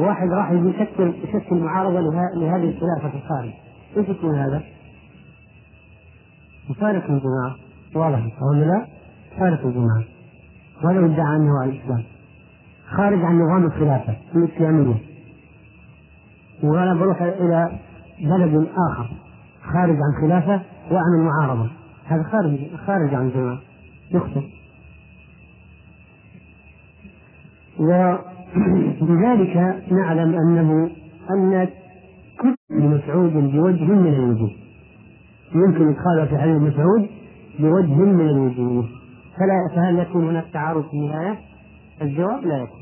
واحد راح يشكل يشكل معارضة لهذه الخلافة في الخارج. إيش يكون هذا؟ مفارق الجماعة. واضح ولا لا؟ فارق الجماعة. ولو ادعى انه على الإسلام؟ خارج عن نظام الخلافة الإسلامية. وأنا بروح إلى بلد آخر خارج عن خلافة وأعمل معارضة هذا خارج خارج عن الجماعة. يخطئ. ولذلك نعلم أنه أن كل مسعود بوجه من الوجوه. يمكن إدخاله في حديث مسعود بوجه من الوجوه. فلا فهل يكون هناك تعارض في النهاية؟ الجواب لا يكون.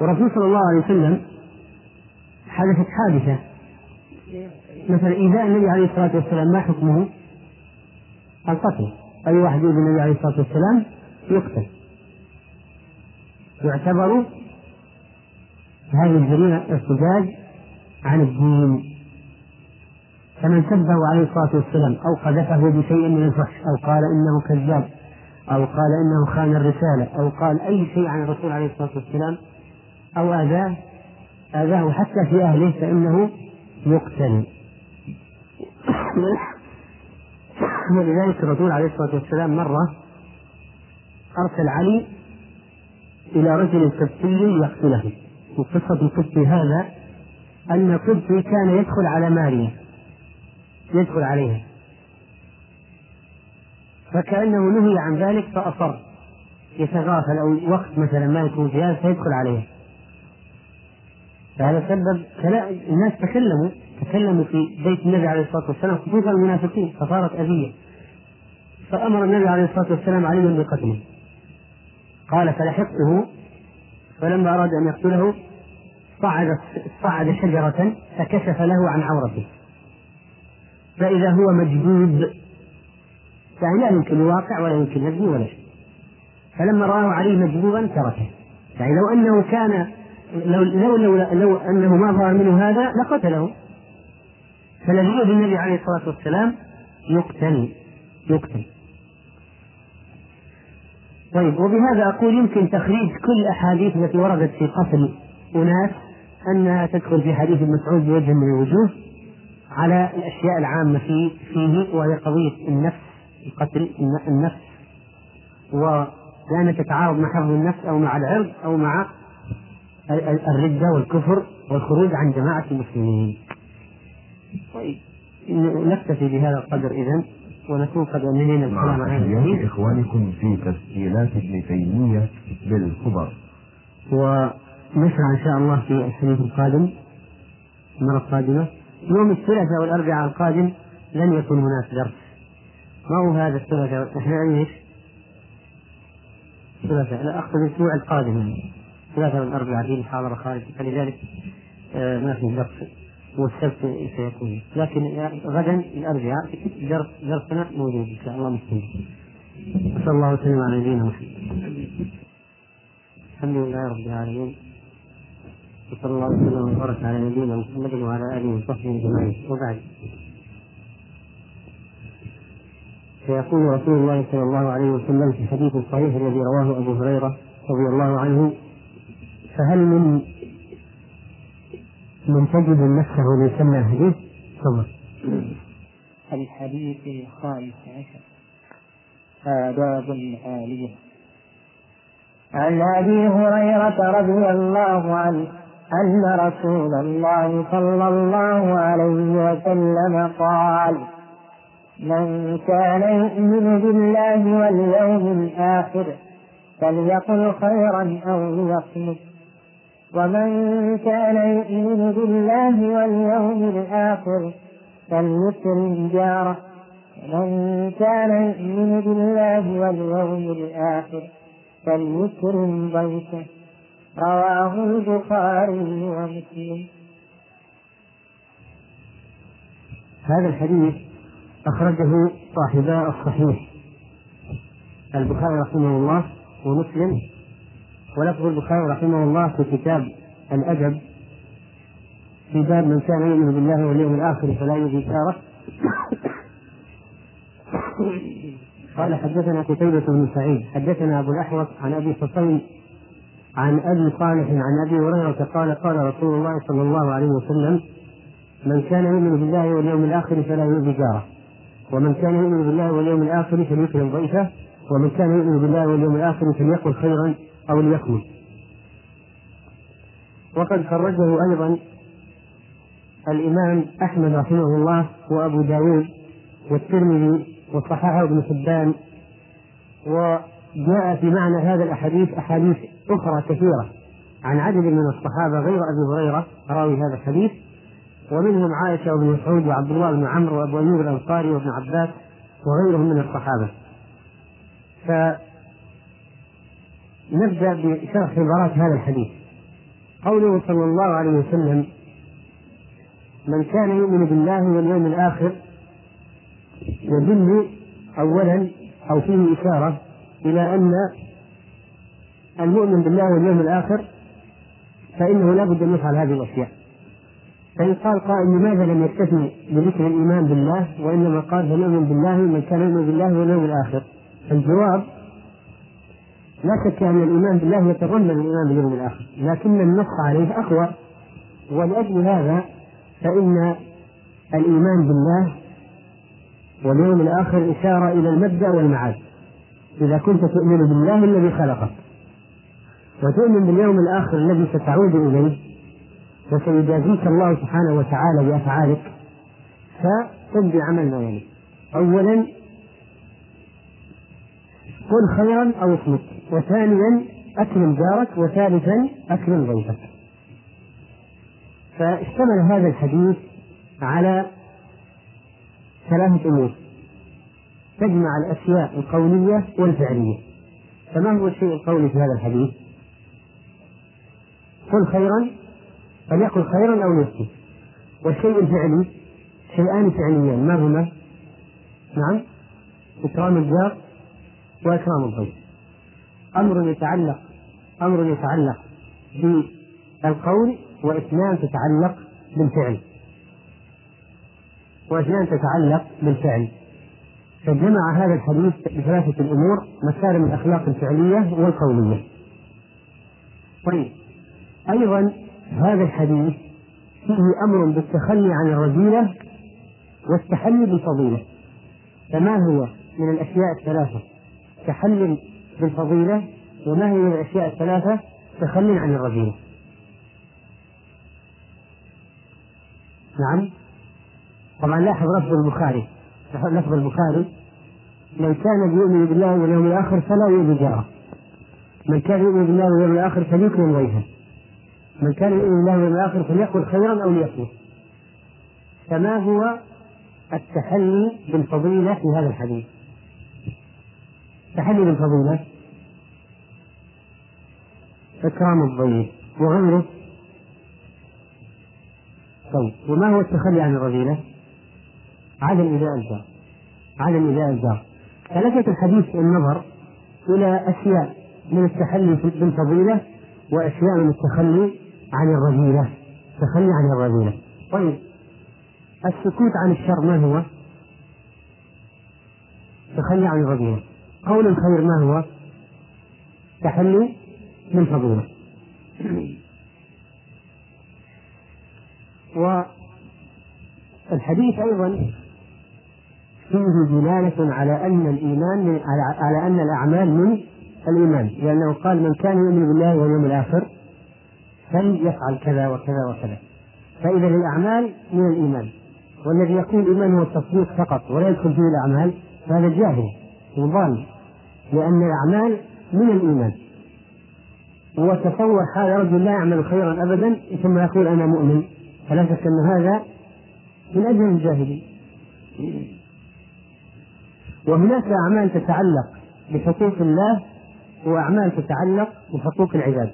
والرسول صلى الله عليه وسلم حدثت حادثة. مثلا إيذاء النبي عليه الصلاة والسلام ما حكمه؟ القتل. أي واحد يؤذي النبي عليه الصلاة والسلام يقتل. يعتبر هذه الجريمة ارتداد عن الدين. فمن سبه عليه الصلاة والسلام أو قذفه بشيء من الفحش أو قال إنه كذاب أو قال إنه خان الرسالة أو قال أي شيء عن الرسول عليه الصلاة والسلام أو آذاه آذاه حتى في أهله فإنه يقتل. ولذلك الرسول عليه الصلاة والسلام مرة أرسل علي إلى رجل قبطي يقتله. وقصة القبطي هذا أن القبطي كان يدخل على ماريا. يدخل عليها. فكأنه نهي عن ذلك فأصر. يتغافل أو وقت مثلا ما يكون جهاز فيدخل عليها فهذا سبب الناس تكلموا تكلموا في بيت النبي عليه الصلاة والسلام خصوصا المنافقين فصارت أذية. فأمر النبي عليه الصلاة والسلام عليا بقتله قال فلحقته فلما أراد أن يقتله صعد صعد شجرة فكشف له عن عورته. فإذا هو مجذوب يعني لا يمكن الواقع ولا يمكن نبني ولا شيء. فلما رآه عليه مجذوبا تركه. يعني لو أنه كان لو لو لو, لو أنه ما ظهر منه هذا لقتله. فالذي النبي عليه الصلاة والسلام يقتل يقتل. طيب وبهذا أقول يمكن تخريج كل الأحاديث التي وردت في قتل أناس أنها تدخل في حديث مسعود بوجه من الوجوه على الأشياء العامة فيه فيه وهي قضية النفس القتل النفس ولأنها تتعارض مع حفظ النفس أو مع العرض أو مع الردة والكفر والخروج عن جماعة المسلمين. طيب نكتفي بهذا القدر إذا ونكون قد أنهينا الكلام عن إخوانكم في تسجيلات ابن تيمية بالخبر. ونشرع إن شاء الله في الحديث القادم المرة القادمة يوم الثلاثاء والأربعاء القادم لن يكون هناك درس. ما هو هذا الثلاثاء؟ إحنا نعيش الثلاثاء لا أقصد الأسبوع القادم يعني. ثلاثة والأربعاء في محاضرة خارج فلذلك آه، ما في درس والسبت سيكون لكن غدا الأربعاء درس درسنا موجود إن شاء الله مستمر. صلى الله وسلم على نبينا محمد. الحمد لله رب العالمين. وصلى الله وسلم وبارك على نبينا محمد وعلى آله وصحبه أجمعين. وبعد. فيقول رسول الله صلى الله عليه وسلم في الحديث الصحيح الذي رواه أبو هريرة رضي الله عنه فهل من من تجد نفسه ليسمى حديث؟ تفضل. الحديث الخامس عشر آداب عالية عن أبي هريرة رضي الله عنه أن رسول الله صلى الله عليه وسلم قال من كان يؤمن بالله واليوم الآخر فليقل خيرا أو ليصمت ومن كان يؤمن بالله واليوم الآخر فليكرم جاره. ومن كان يؤمن بالله واليوم الآخر فليكرم ضيفه رواه البخاري ومسلم. هذا الحديث أخرجه صاحبا الصحيح. البخاري رحمه الله ومسلم ولفظ البخاري رحمه الله في كتاب الأدب في باب من كان يؤمن بالله واليوم الآخر فلا يؤذي جاره قال حدثنا قتيبة بن سعيد حدثنا أبو الأحوص عن أبي حصين عن أبي صالح عن أبي هريرة قال قال رسول الله صلى الله عليه وسلم من كان يؤمن بالله واليوم الآخر فلا يؤذي جاره ومن كان يؤمن بالله واليوم الآخر فليكرم ضيفه ومن كان يؤمن بالله واليوم الآخر فليقل خيرا. أو ليكمل وقد خرجه أيضا الإمام أحمد رحمه الله وأبو داود والترمذي وصححه ابن حبان وجاء في معنى هذا الأحاديث أحاديث أخرى كثيرة عن عدد من الصحابة غير أبي هريرة راوي هذا الحديث ومنهم عائشة وابن مسعود وعبد الله بن عمرو وأبو ايوب الأنصاري وابن عباس وغيرهم من الصحابة. فنبدا بشرح عبارات هذا الحديث. قوله صلى الله عليه وسلم: من كان يؤمن بالله واليوم الآخر يدل اولا أو فيه إشارة إلى أن المؤمن بالله واليوم الآخر فإنه لا بد أن يفعل هذه الأشياء فإن قال قائل لماذا لم يكتفي بذكر الإيمان بالله وإنما قال فليؤمن بالله من كان يؤمن بالله واليوم الآخر الجواب لا شك أن الإيمان بالله يتضمن الإيمان باليوم الآخر لكن النص عليه أقوى. ولأجل هذا فإن الإيمان بالله واليوم الآخر إشارة إلى المبدأ والمعاد. إذا كنت تؤمن بالله الذي خلقك وتؤمن باليوم الآخر الذي ستعود إليه وسيجازيك الله سبحانه وتعالى بأفعالك فقم بعمل ما يلي أولا قل خيرا أو اصمت وثانيا أكرم جارك. وثالثا أكرم ضيفك فاشتمل هذا الحديث على ثلاثة أمور. تجمع الأشياء القولية والفعلية. فما هو الشيء القولي في هذا الحديث؟ قل خيرا فليقل خيرا أو ليسكت والشيء الفعلي شيئان فعليان. ما هما؟ نعم. إكرام الجار. وإكرام الضيف أمر يتعلق أمر يتعلق بالقول وإثنان تتعلق بالفعل. وإثنان تتعلق بالفعل. فجمع هذا الحديث بثلاثة الأمور مكارم الأخلاق الفعلية والقولية. طيب. أيضا هذا الحديث فيه أمر بالتخلي عن الرذيلة والتحلي بالفضيلة. فما هو من الأشياء الثلاثة؟ تحل بالفضيلة وما هي من الأشياء الثلاثة تخلي عن الرذيلة نعم. طبعا لاحظ لفظ البخاري. لفظ البخاري. من كان يؤمن بالله واليوم الآخر فلا يؤذي جاره. من كان يؤمن بالله واليوم الآخر فليكرم وجهه. من كان يؤمن بالله واليوم الآخر فليقل خيرا أو ليصمت. فما هو التحلي بالفضيلة في هذا الحديث؟ التحلي بالفضيلة إكرام الضيف. وغيره؟ طيب. وما هو التخلي عن الرذيلة؟ عدم إيذاء الجار. عدم إيذاء الجار. فلفت الحديث النظر إلى أشياء من التحلي بالفضيلة وأشياء من التخلي عن الرذيلة. تخلي عن الرذيلة. طيب. السكوت عن الشر ما هو؟ تخلي عن الرذيلة. قول الخير ما هو؟ تحلي من فضيلة والحديث أيضا فيه دلالة على أن الإيمان من على أن الأعمال من الإيمان. لأنه قال من كان يؤمن بالله واليوم الآخر فليفعل كذا وكذا وكذا. فإذا الأعمال من الإيمان والذي يقول الإيمان هو التصديق فقط ولا يدخل فيه الأعمال فهذا جاهل وضال لأن الأعمال من الإيمان. وتصور حال رجل لا يعمل خيرا أبدا ثم يقول أنا مؤمن. فلا شك أن هذا من أجل الجاهلين. وهناك أعمال تتعلق بحقوق الله وأعمال تتعلق بحقوق العباد.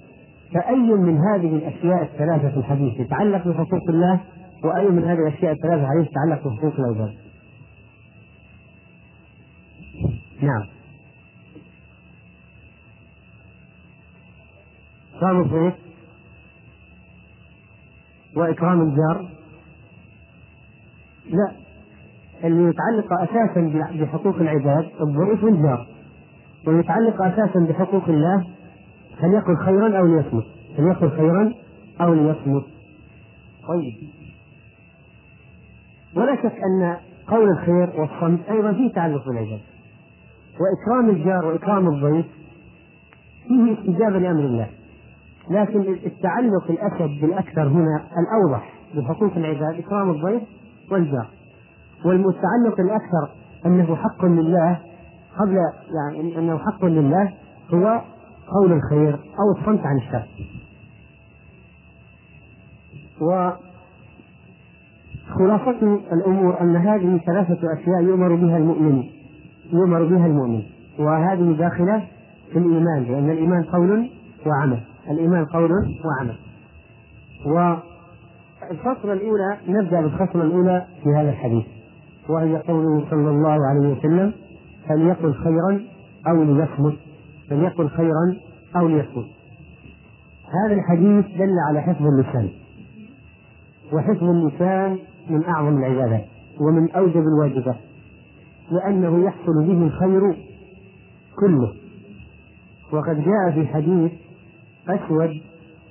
فأي من هذه الأشياء الثلاثة في الحديث يتعلق بحقوق الله وأي من هذه الأشياء الثلاثة في الحديث يتعلق بحقوق العباد؟ نعم. إكرام الضيف وإكرام الجار. لا اللي يتعلق أساسا بحقوق العباد الضيف والجار. واللي يتعلق أساسا بحقوق الله فليقل خيرا أو ليصمت. فليقل خيرا أو ليصمت. طيب. ولا شك أن قول الخير والصمت أيضا فيه تعلق بالعباد. وإكرام الجار وإكرام الضيف فيه استجابة لأمر الله. لكن التعلق الأشد بالأكثر هنا الأوضح بحقوق العباد إكرام الضيف والجار. والمتعلق الأكثر أنه حق لله قبل يعني أنه حق لله هو قول الخير أو الصمت عن الشر. وخلاصة الأمور أن هذه ثلاثة أشياء يؤمر بها المؤمن يؤمر بها المؤمن. وهذه داخلة في الإيمان لأن الإيمان قول وعمل. الإيمان قول وعمل. والفصل الأولى نبدأ بالفصل الأولى في هذا الحديث. وهي قوله صلى الله عليه وسلم فليقل خيرا أو ليصمت. فليقل خيرا أو ليصمت. هذا الحديث دل على حفظ اللسان. وحفظ اللسان من أعظم العبادات ومن أوجب الواجبات. لأنه يحصل به الخير كله. وقد جاء في حديث أسود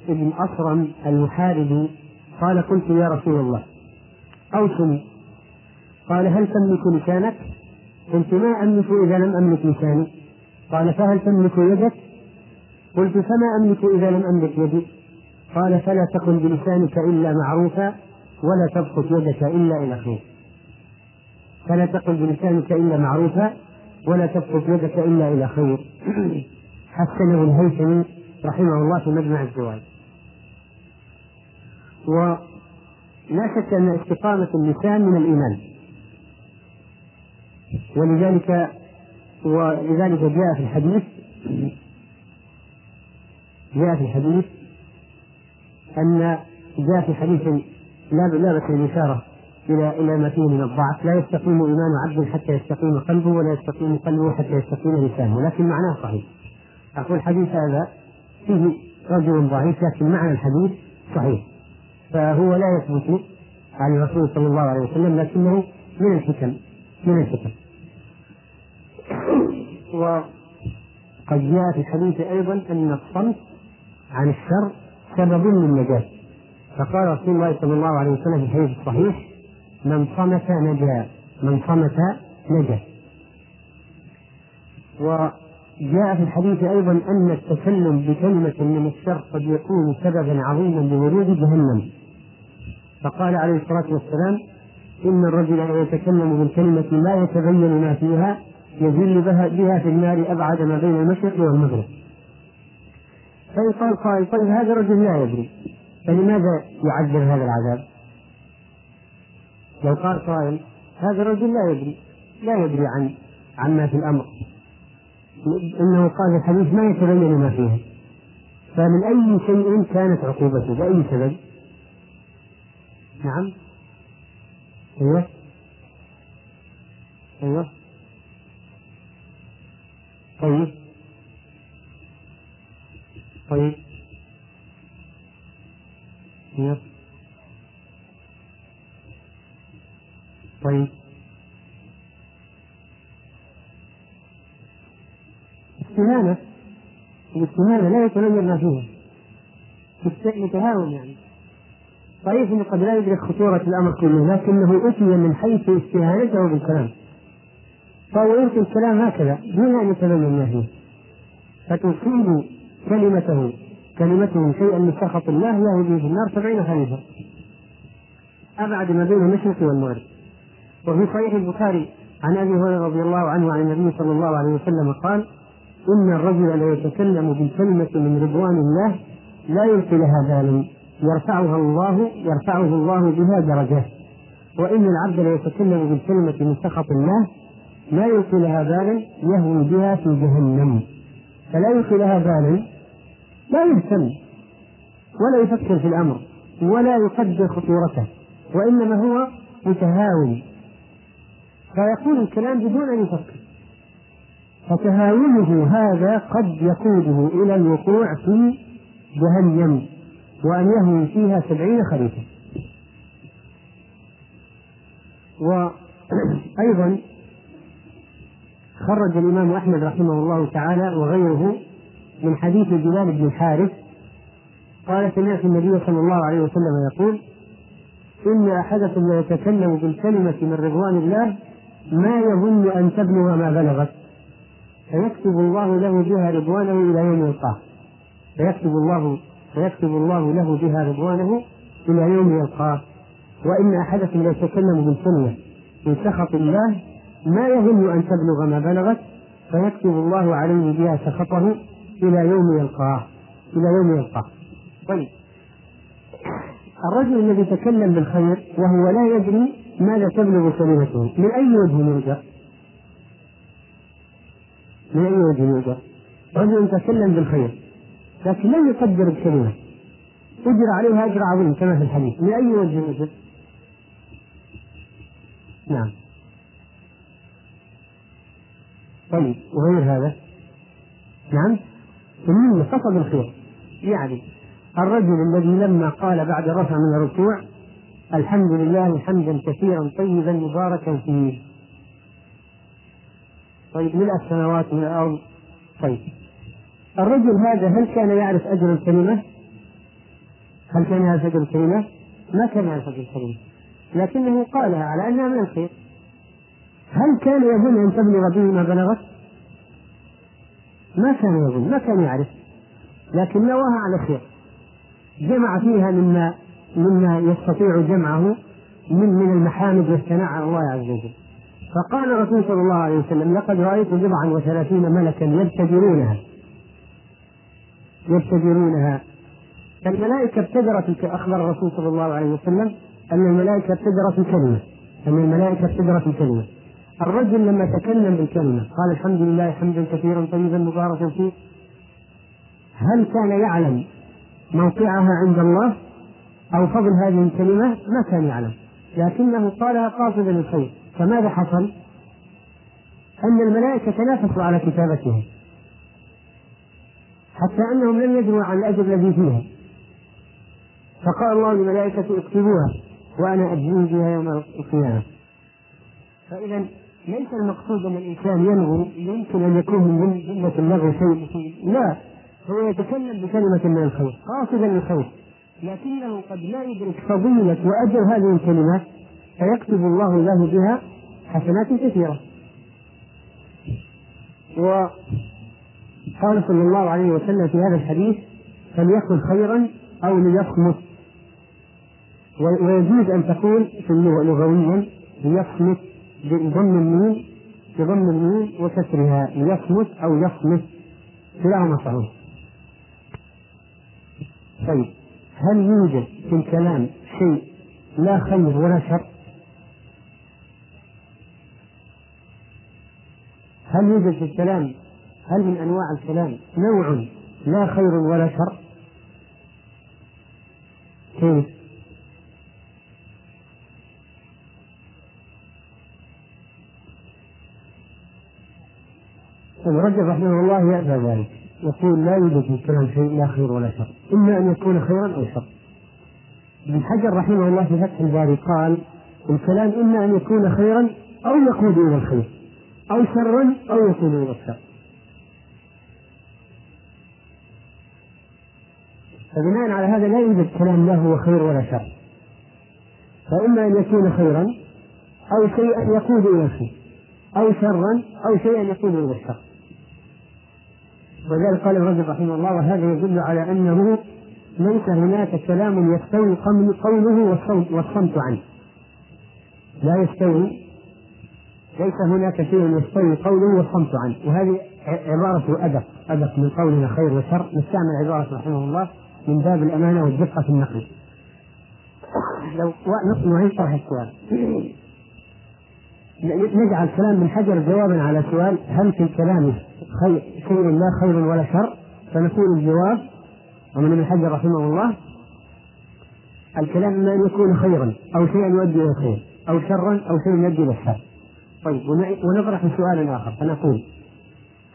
بن أصرم المحاربي قال قلت يا رسول الله. أوصني. قال هل تملك لسانك؟ قلت ما أملك إذا لم أملك لساني. قال فهل تملك يدك؟ قلت فما أملك إذا لم أملك يدي. قال فلا تقل بلسانك إلا معروفا ولا تبسط يدك إلا إلى خير. فلا تقل بلسانك إلا معروفا ولا تبسط يدك إلا إلى خير. حسنه الهيثمي. رحمه الله في مجمع الزواج. ولا شك أن استقامة اللسان من الإيمان. ولذلك ولذلك جاء في الحديث جاء في الحديث أن جاء في حديث لا لا الإشارة إلى إلى ما فيه من الضعف. لا يستقيم إيمان عبد حتى يستقيم قلبه ولا يستقيم قلبه حتى يستقيم لسانه. لكن معناه صحيح. أقول الحديث هذا فيه رجل ضعيف لكن معنى الحديث صحيح. فهو لا يثبت عن الرسول صلى الله عليه وسلم لكنه من الحكم من الحكم. وقد جاء في الحديث أيضا أن الصمت عن الشر سبب للنجاة. فقال رسول الله صلى الله عليه وسلم في الحديث الصحيح من صمت نجا من صمت نجا. وجاء في الحديث أيضا أن التكلم بكلمة من الشر قد يكون سببا عظيما لورود جهنم. فقال عليه الصلاة والسلام إن الرجل يتكلم بالكلمة لا يتبين ما فيها يزل بها, في النار أبعد ما بين المشرق والمغرب. فيقال قائل طيب هذا الرجل لا يدري فلماذا يعذب هذا العذاب؟ لو قال قائل هذا الرجل لا يدري لا يدري عن عما في الأمر. إنه قال الحديث ما يتبين ما فيها فمن أي شيء كانت عقوبته؟ بأي سبب؟ نعم. أيوه. أيوه. طيب. طيب. أيوه. طيب. استهانة الاستهانة لا يتغير ما فيها. متهاون يعني. انه قد لا يدرك خطورة الأمر كله لكنه أتي من حيث استهانته بالكلام. فهو يلقي الكلام هكذا دون أن يتبين ما فيه. فتصيب كلمته كلمته شيئا من سخط الله يهدي في النار سبعين خليفة. أبعد ما بين المشرق والمغرب. وفي صحيح البخاري عن أبي هريرة رضي الله عنه عن النبي صلى الله عليه وسلم قال إن الرجل لا يتكلم بكلمه من رضوان الله لا يلقي لها بالا يرفعها الله يرفعه الله بها درجات وإن العبد لا يتكلم بالكلمة من سخط الله لا يلقي لها بالا يهوي بها في جهنم. فلا يلقي لها بالا لا يهتم ولا يفكر في الأمر ولا يقدر خطورته وإنما هو متهاون. فيقول الكلام بدون أن يفكر. فتهاونه هذا قد يقوده إلى الوقوع في جهنم وأن يهوي فيها سبعين خريفا. وأيضا خرج الإمام أحمد رحمه الله تعالى وغيره من حديث بلال بن الحارث قال سمعت النبي صلى الله عليه وسلم يقول إن أحدكم ليتكلم بالكلمة من رضوان الله ما يظن أن تبلغ ما بلغت. فيكتب الله له بها رضوانه إلى يوم يلقاه. فيكتب الله فيكتب الله له بها رضوانه إلى يوم يلقاه. وإن أحدكم ليتكلم بالكلمة من سخط الله ما يظن أن تبلغ ما بلغت فيكتب الله عليه بها سخطه إلى يوم يلقاه. إلى يوم يلقاه. طيب. الرجل الذي تكلم بالخير وهو لا يدري ماذا تبلغ كلمته من أي وجه يوجد؟ من أي وجه يوجد؟ رجل تكلم بالخير لكن لم يقدر الكلمة أجر عليها أجر عظيم كما في الحديث. من أي وجه يوجد؟ نعم. طيب وغير هذا؟ نعم. ثم قصد الخير. يعني الرجل الذي لما قال بعد رفع من الركوع الحمد لله حمدا كثيرا طيبا مباركا فيه. طيب ملء السماوات من الأرض؟ طيب. الرجل هذا هل كان يعرف أجر الكلمة؟ هل كان يعرف أجر الكلمة؟ ما كان يعرف أجر الكلمة لكنه قالها على أنها من الخير. هل كان يظن أن تبلغ به ما بلغت؟ ما كان يظن ما كان يعرف. لكن نواها على خير. جمع فيها مما مما يستطيع جمعه من من المحامد والثناء على الله عز وجل. فقال الرسول صلى الله عليه وسلم لقد رأيت بضعا وثلاثين ملكا يبتدرونها. يبتدرونها. الملائكة ابتدرت أخبر الرسول صلى الله عليه وسلم أن الملائكة ابتدرت الكلمة أن الملائكة ابتدرت الكلمة الرجل لما تكلم بالكلمة قال الحمد لله حمدا كثيرا طيبا مباركا فيه. هل كان يعلم موقعها عند الله أو فضل هذه الكلمة؟ ما كان يعلم. لكنه قالها قاصدا للخير فماذا حصل؟ أن الملائكة تنافسوا على كتابتها حتى أنهم لم يدروا عن الأجر الذي فيها. فقال الله للملائكة اكتبوها وأنا أجزي بها يوم القيامة. فإذا ليس المقصود أن الإنسان ينغو يمكن أن يكون من جملة اللغو شيء لا هو يتكلم بكلمة من الخير قاصدا للخير لكنه قد لا يدرك فضيلة وأجر هذه الكلمات فيكتب الله له بها حسنات كثيرة. وقال صلى الله عليه وسلم في هذا الحديث فليقل خيرا أو ليصمت. ويجوز أن تقول في اللغة لغويا ليصمت بضم الميم بضم الميم وكسرها ليصمت أو يصمت. كلاهما صحيح. طيب هل يوجد في الكلام شيء لا خير ولا شر؟ هل يوجد في الكلام؟ هل من أنواع الكلام؟ نوع لا خير ولا شر؟ كيف؟ ابن رجب رحمه الله يأبى ذلك. يقول لا يوجد في الكلام شيء لا خير ولا شر. إما أن يكون خيرا أو شر ابن حجر رحمه الله في فتح الباري قال الكلام إما أن يكون خيرا أو يقود إلى الخير. أو شرا أو يقود إلى الشر فبناء على هذا لا يوجد كلام لا هو خير ولا شر. فإما أن يكون خيرا أو شيئا يقود إلى الخير أو شرا أو شيئا يقود إلى الشر. ولذلك قال الرجل رحمه الله وهذا يدل على أنه ليس هناك كلام يستوي قوله والصمت عنه. لا يستوي ليس هناك شيء يستوي قوله والصمت عنه. وهذه عبارة أدق أدق من قولنا خير وشر. نستعمل عبارة رحمه الله من باب الأمانة والدقة في النقل. لو نعيد طرح السؤال. نجعل كلام من حجر جوابا على سؤال هل في الكلام خير شيء لا خير ولا شر؟ فنقول الجواب ومن ابن حجر رحمه الله الكلام اما ان يكون خيرا أو شيئا يؤدي إلى الخير أو شرا أو شيء يؤدي إلى الشر. طيب ونطرح سؤالا آخر فنقول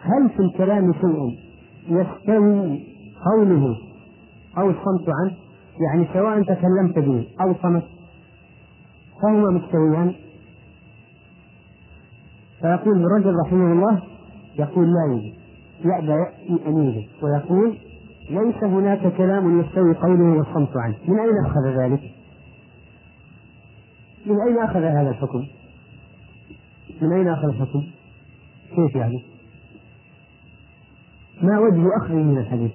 هل في الكلام شيء يستوي قوله أو الصمت عنه يعني سواء تكلمت به أو صمت فهما مستويان فيقول الرجل رحمه الله يقول لا يوجد يأبى أن يوجد ويقول ليس هناك كلام يستوي قوله والصمت عنه من أين أخذ ذلك؟ من أين أخذ هذا الحكم؟ من أين أخذ الحكم؟ كيف يعني؟ ما وجه أخذه من الحديث؟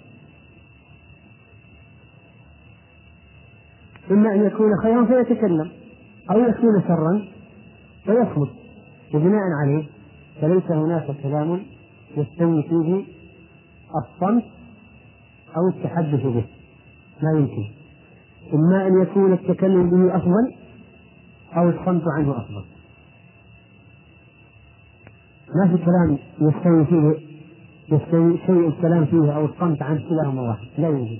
إما أن يكون خيرا فيتكلم أو يكون شرا فيصمت وبناء عليه فليس هناك كلام يستوي فيه الصمت أو التحدث به لا يمكن إما أن يكون التكلم به أفضل أو الصمت عنه أفضل ما في كلام يستوي فيه يستوي شيء الكلام فيه أو الصمت عنه كلاهما واحد لا يوجد.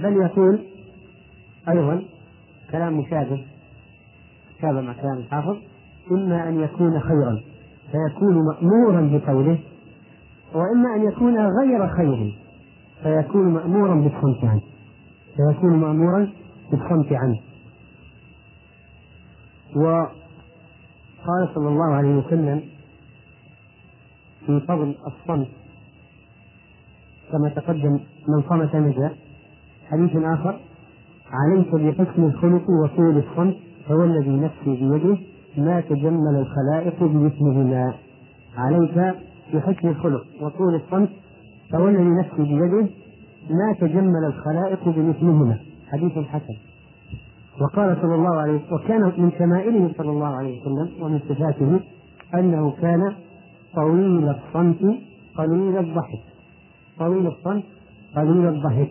بل يقول أيضا كلام مشابه شابه مع كلام الحافظ إما أن يكون خيرا فيكون مأمورا بقوله وإما أن يكون غير خير فيكون مأمورا بالصمت عنه فيكون مأمورا بالصمت عنه. وقال صلى الله عليه وسلم في فضل الصمت كما تقدم من صمت نجا. حديث آخر. عليك بحسن الخلق وطول الصمت فوالذي نفسي بيده ما تجمل الخلائق بمثلهما. عليك بحسن الخلق وطول الصمت فوالذي نفسي بيده ما تجمل الخلائق بمثلهما. حديث حسن. وقال صلى الله عليه وسلم وكان من شمائله صلى الله عليه وسلم ومن صفاته أنه كان طويل الصمت قليل الضحك. طويل الصمت قليل الضحك.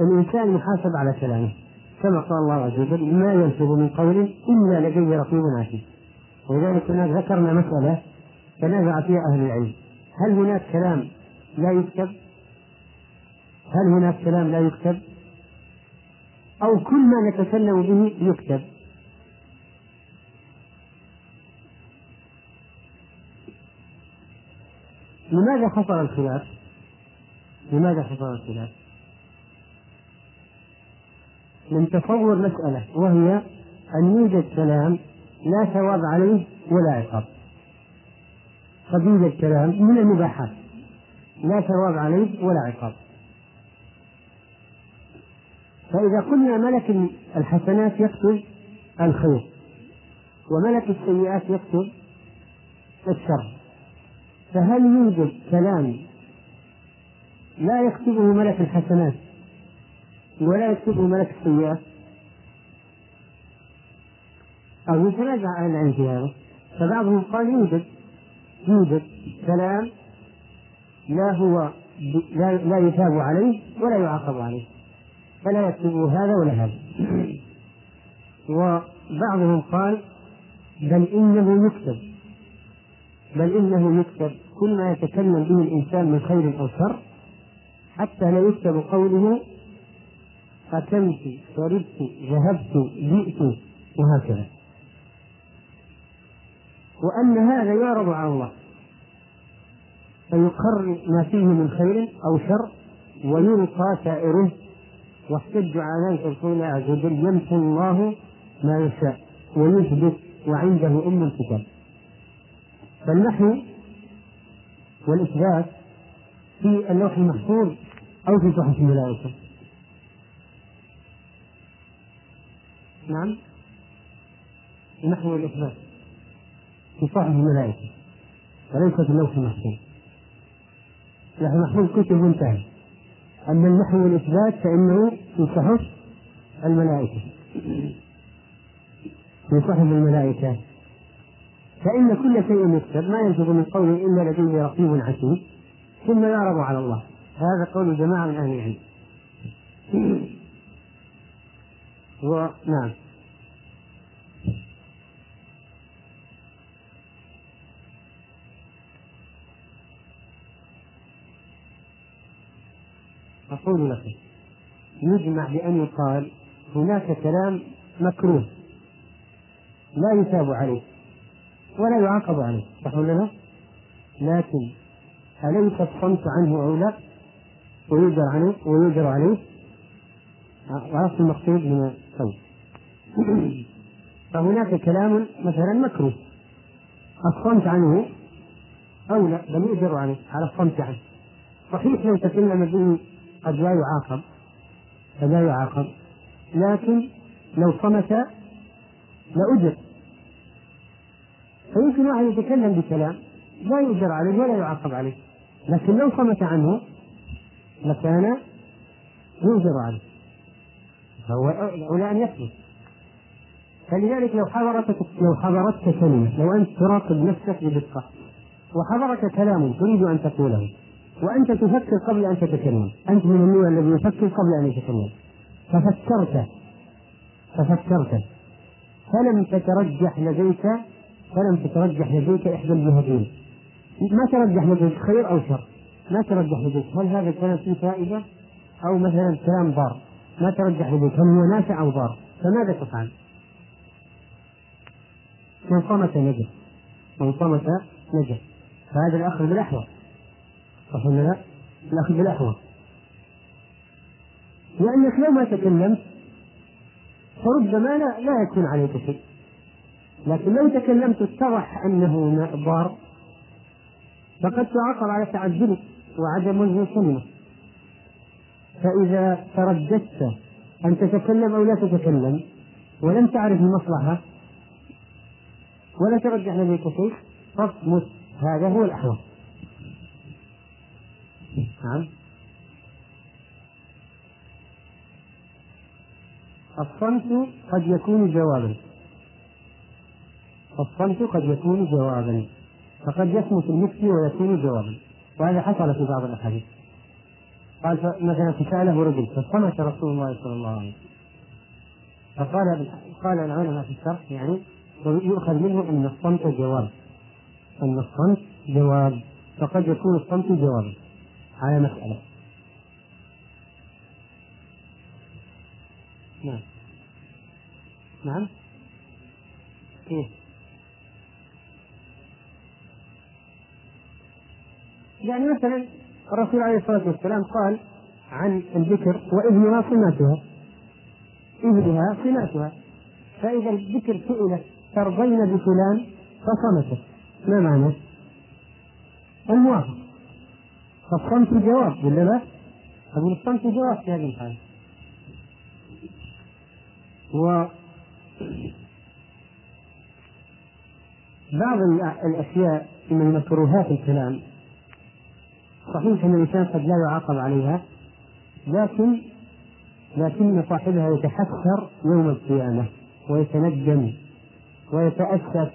والإنسان محاسب على كلامه. كما قال الله عز وجل ما يلفظ من قول إلا لديه رقيب عتيد ولذلك هناك ذكرنا مسألة تنازع فيها أهل العلم. هل هناك كلام لا يكتب؟ هل هناك كلام لا يكتب؟ أو كل ما نتكلم به يكتب؟ لماذا حصل الخلاف؟ لماذا حصل الخلاف؟ من تصور مسألة وهي أن يوجد كلام لا ثواب عليه ولا عقاب قد يوجد كلام من المباحات لا ثواب عليه ولا عقاب فإذا قلنا ملك الحسنات يكتب الخير وملك السيئات يكتب الشر. فهل يوجد كلام لا يكتبه ملك الحسنات ولا يكتبه ملك السيئات؟ أو يتنازع أهل العلم في هذا فبعضهم قال يوجد يوجد كلام لا هو لا, لا يثاب عليه ولا يعاقب عليه. فلا يكتبه هذا ولا هذا. وبعضهم قال بل إنه يكتب. بل إنه يكتب. كل ما يتكلم به الإنسان من خير أو شر حتى لا يكتب قوله أكلت شربت ذهبت جئت وهكذا. وأن هذا يعرض على الله. فيقر ما فيه من خير أو شر ويلقى سائره واحتج ذلك القول عز وجل يمحو الله ما يشاء ويثبت وعنده أم الكتاب. فالنحو والإثبات في اللوح المحفوظ أو في صحف الملائكة. نعم. النحو والإثبات في صحف الملائكة وليس في اللوح المحفوظ. اللوح المحفوظ كتب منتهى أما النحو والإثبات فإنه في صحف الملائكة. في صحف الملائكة. فإن كل شيء يكتب ما ينفذ من قوله إلا لديه رقيب عتيد ثم يعرض على الله. هذا قول جماعة من أهل العلم. ونعم أقول لكم يجمع بأن يقال هناك كلام مكروه لا يثاب عليه ولا يعاقب عليه صح ولا لا؟ لكن أليس الصمت عنه أولى ويجر عليه ويجر عليه. عرفت المقصود من الصمت. فهناك كلام مثلا مكروه. الصمت عنه أولى بل يؤجر عليه على الصمت عنه. صحيح لو تكلم به قد لا يعاقب قد لا يعاقب. لكن لو صمت لأجر. فيمكن واحد يتكلم بكلام لا يؤجر عليه ولا يعاقب عليه. لكن لو صمت عنه لكان يؤجر عليه. فهو أولى أن يصمت. فلذلك لو حضرتك لو حضرتك كلمة لو أنت تراقب نفسك بدقة وحضرك كلام تريد أن تقوله وأنت تفكر قبل أن تتكلم. أنت من النوع الذي يفكر قبل أن يتكلم. ففكرت. ففكرت. فلم تترجح لديك فلم تترجح لديك إحدى الجهتين. ما ترجح لديك خير أو شر. ما ترجح لديك هل هذا الكلام فيه فائدة؟ أو مثلا كلام ضار. ما ترجح لديك هل هو نافع أو ضار؟ فماذا تفعل؟ من صمت نجا من صمت نجا فهذا الأخذ بالأحوط صح ولا لا؟ الأخذ بالأحوط لأنك لو ما تكلمت فربما لا, لا يكون عليك شيء. لكن لو تكلمت اتضح أنه ضار فقد تعاقب على تعجلك وعدم وجه الكلمة فإذا ترددت أن تتكلم أو لا تتكلم ولم تعرف المصلحة ولا ترجح لديك شيء فاصمت. هذا هو الأحوط نعم. الصمت قد يكون جوابا. الصمت قد يكون جوابا. فقد يصمت المفتي ويكون جوابا. وهذا حصل في بعض الأحاديث. قال مثلا فساله رجل فصمت رسول الله صلى الله عليه وسلم. فقال قال العلماء في الشرح يعني يؤخذ منه أن الصمت جواب. أن الصمت جواب. فقد يكون الصمت جوابا. على مسألة. نعم. نعم. كيف يعني مثلا الرسول عليه الصلاة والسلام قال عن الذكر وإذنها صناتها إذنها صناتها فإذا الذكر سئلت ترضين بفلان فصمتت ما معنى؟ الموافق. فالصمت جواب ولا لا؟ أقول الصمت جواب في هذه الحالة و بعض الأشياء من مكروهات الكلام صحيح أن الإنسان قد لا يعاقب عليها لكن لكن صاحبها يتحسر يوم القيامة ويتندم ويتأسف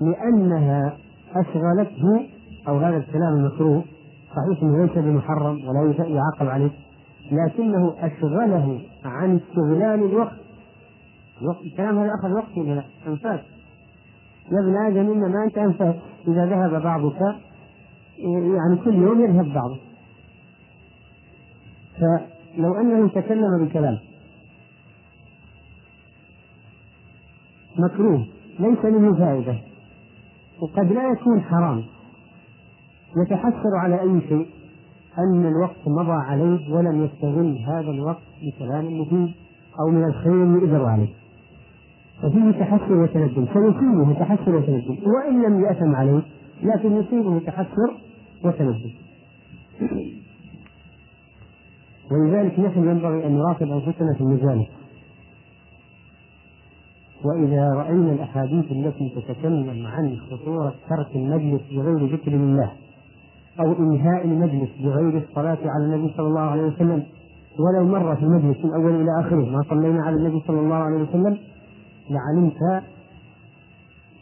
لأنها أشغلته أو هذا الكلام المكروه صحيح أنه ليس بمحرم ولا يعاقب عليه لكنه أشغله عن استغلال الوقت. الوقت الكلام هذا أخذ وقت ولا لا؟ أنفاس. يا ابن آدم إنما أنت أنفاس. إذا ذهب بعضك يعني كل يوم يذهب بعضه. فلو أنه تكلم بكلام مكروه ليس منه فائدة وقد لا يكون حرام. يتحسر على أي شيء؟ أن الوقت مضى عليه ولم يستغل هذا الوقت بكلام مفيد أو من الخير يؤجر عليه. ففيه تحسر وتندم. فيصيبه تحسر وتندم. وإن لم يأثم عليه لكن يصيبه تحسر وتندم. ولذلك نحن ينبغي أن نراقب أنفسنا في المجالس وإذا رأينا الأحاديث التي تتكلم عن خطورة ترك المجلس بغير ذكر الله أو إنهاء المجلس بغير الصلاة على النبي صلى الله عليه وسلم ولو مر في المجلس من أول إلى آخره ما صلينا على النبي صلى الله عليه وسلم لعلمت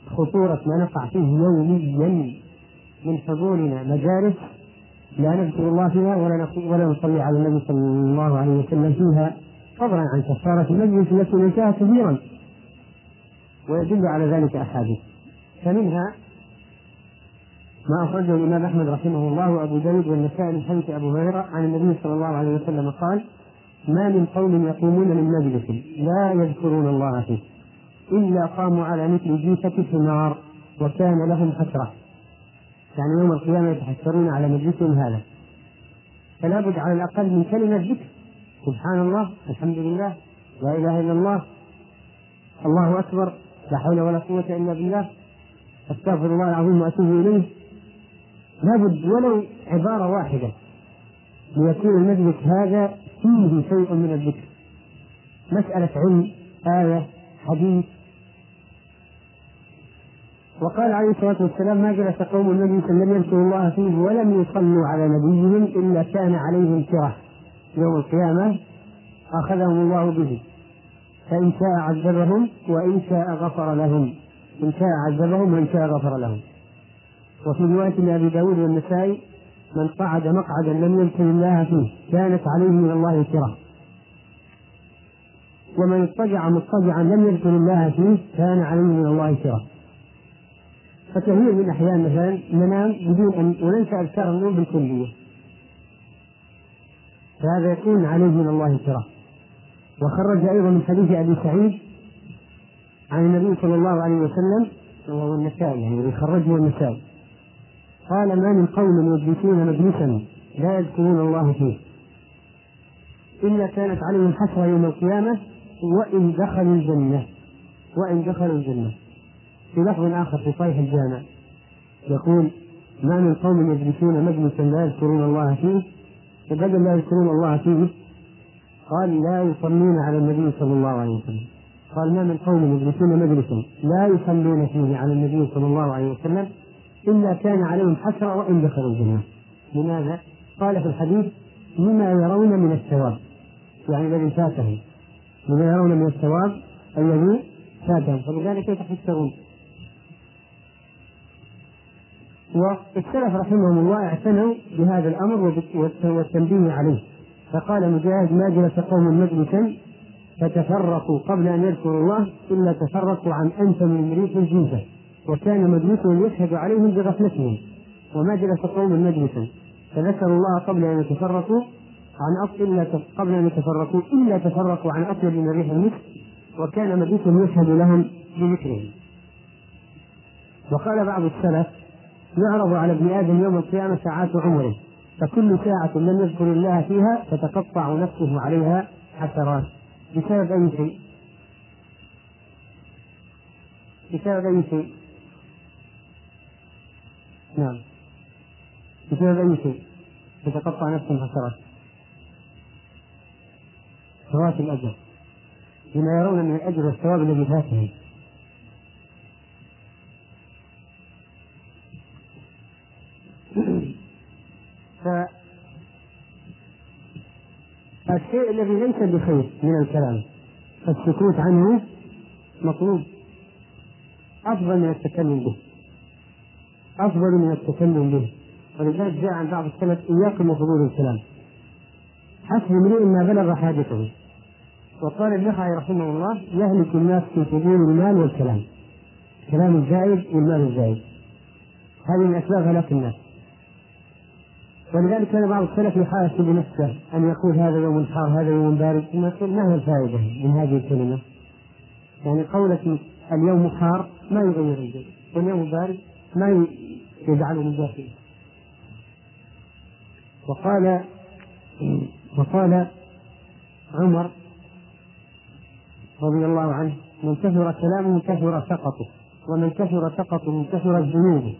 خطورة ما نقع فيه يوميا من حضورنا مجالس لا نذكر الله فيها ولا ولا نصلي على النبي صلى الله عليه وسلم فيها فضلا عن كفارة المجلس التي ننساها كثيرا ويدل على ذلك أحاديث. فمنها ما أخرجه الإمام أحمد رحمه الله وأبو داود والنسائي من حديث أبو هريرة عن النبي صلى الله عليه وسلم قال ما من قوم يقومون من مجلس لا يذكرون الله فيه إلا قاموا على مثل جيفة حمار وكان لهم حسرة. يعني يوم القيامة يتحسرون على مجلسهم هذا. فلا بد على الأقل من كلمة ذكر سبحان الله الحمد لله لا إله إلا الله الله أكبر لا حول ولا قوة إلا بالله أستغفر الله العظيم وأتوب إليه. لابد ولو عبارة واحدة ليكون المجلس هذا فيه شيء من الذكر. مسألة علم آية حديث. وقال عليه الصلاة والسلام ما جلس قوم النبي لم يذكروا الله فيه ولم يصلوا على نبيهم إلا كان عليهم كرة. يوم القيامة أخذهم الله به. فإن شاء عذبهم وإن شاء غفر لهم. إن شاء عذبهم وإن شاء غفر لهم. وفي رواية لأبي داود والنسائي من قعد مقعدا لم يذكر الله فيه كانت عليه من الله كره ومن اضطجع مضطجعا لم يذكر الله فيه كان عليه من الله كره فكثير من الأحيان مثلا ننام بدون أن وننسى أذكار النوم بالكلية. فهذا يكون عليه من الله كره وخرج أيضا من حديث أبي سعيد عن النبي صلى الله عليه وسلم وهو النسائي يعني خرجه النسائي. قال ما من قوم يجلسون مجلسا لا يذكرون الله فيه. إلا كانت عليهم حسرة يوم القيامة وإن دخلوا الجنة وإن دخلوا الجنة. في لفظ آخر في صحيح الجامع يقول ما من قوم يجلسون مجلسا لا يذكرون الله فيه. وبدل لا يذكرون الله فيه قال لا يصلون على النبي صلى الله عليه وسلم. قال ما من قوم يجلسون مجلسا لا يصلون فيه على النبي صلى الله عليه وسلم. إلا كان عليهم حسرة وإن دخلوا الجنة. لماذا؟ قال في الحديث لما يرون من الثواب. يعني الذي فاتهم لما يرون من الثواب الذي فاتهم فلذلك يتحسرون والسلف رحمهم الله اعتنوا بهذا الأمر والتنبيه عليه. فقال مجاهد ما جلس قوم مجلسا فتفرقوا قبل أن يذكروا الله إلا تفرقوا عن انف من ريح الجنسه وكان مجلسهم يشهد عليهم بغفلتهم وما جلس قوم مجلسا. فذكروا الله قبل أن يتفرقوا عن إلا قبل أن يتفرقوا إلا تفرقوا عن أطيب من ريح المسك وكان مجلسهم يشهد لهم بذكرهم. وقال بعض السلف يعرض على ابن آدم يوم القيامة ساعات عمره فكل ساعة لم يذكر الله فيها تتقطع نفسه عليها حسرات. بسبب أي شيء؟ بسبب أي شيء؟ نعم. بسبب أي شيء؟ تتقطع نفسه حسرات فوات الأجر. بما يرون من الأجر والثواب الذي فاتهم فالشيء الذي ليس بخير من الكلام فالسكوت عنه مطلوب. أفضل من التكلم به. أفضل من التكلم به. ولذلك جاء عن بعض السلف إياكم وفضول الكلام. حسب امرئ ما بلغ حاجته. وقال النخعي رحمه الله يهلك الناس في فضول المال والكلام. الكلام الزائد والمال الزائد. هذه من أسباب هلاك الناس. ولذلك كان بعض السلف يحاسب نفسه أن يقول هذا يوم حار هذا يوم بارد. ثم يقول ما هي الفائدة من هذه الكلمة؟ يعني قولة اليوم حار ما يغير الجو. واليوم بارد ما يجعله من داخله وقال وقال عمر رضي الله عنه من كثر كلامه كثر سقطه ومن كثر سقطه كثرت ذنوبه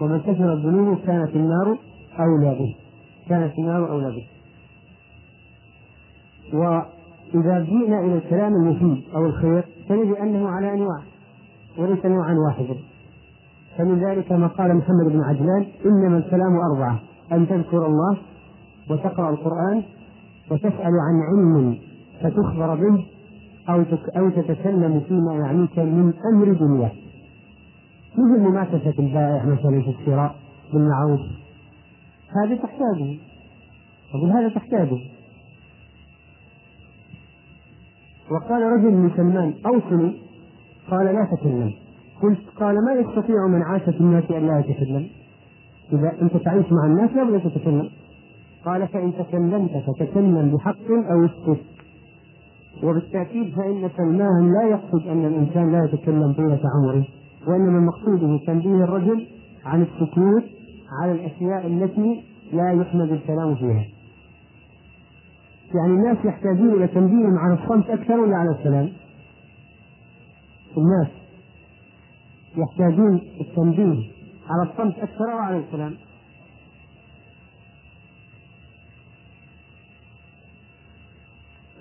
ومن كثرت ذنوبه كانت النار أولى به كانت النار أولى به. وإذا جئنا إلى الكلام المفيد أو الخير تجد أنه على أنواع وليس نوعا واحدا. فمن ذلك ما قال محمد بن عجلان إنما الكلام أربعة أن تذكر الله وتقرأ القرآن وتسأل عن علم فتخبر به أو أو تتكلم فيما يعنيك من أمر دنياك مثل مماكسة البائع مثلا في الشراء بالمعروف. هذا تحتاجه. أقول هذا تحتاجه. وقال رجل لسلمان أوصني. قال لا تكلم. قلت قال ما يستطيع من عاش في الناس أن لا يتكلم. إذا أنت تعيش مع الناس لا بد تتكلم. قال فإن تكلمت فتكلم بحق أو اسكت. وبالتأكيد فإن سلمان لا يقصد أن الإنسان لا يتكلم طيلة عمره وإنما مقصوده تنبيه الرجل عن السكوت على الأشياء التي لا يحمد الكلام فيها. يعني الناس يحتاجون إلى تنبيههم على الصمت أكثر ولا على الكلام؟ الناس. يحتاجون التنبيه على الصمت أكثر أو على الكلام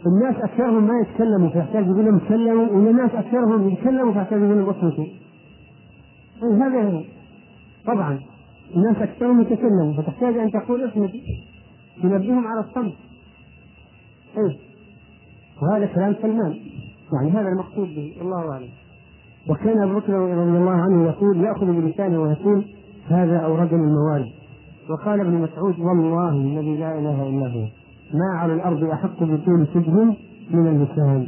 الناس أكثرهم ما يتكلموا فيحتاج يقول لهم تكلموا والناس أكثرهم يتكلموا فيحتاج يقول لهم أصمتوا. هذا هو. طبعا الناس أكثرهم يتكلموا فتحتاج أن تقول اصمتوا تنبههم على الصمت. إيه وهذا كلام سلمان. يعني هذا المقصود به الله أعلم. وكان أبو بكر رضي الله عنه يقول يأخذ بلسانه ويقول هذا اوردني الموارد وقال ابن مسعود والله الذي لا إله إلا هو. ما على الأرض أحق بطول سجن من اللسان.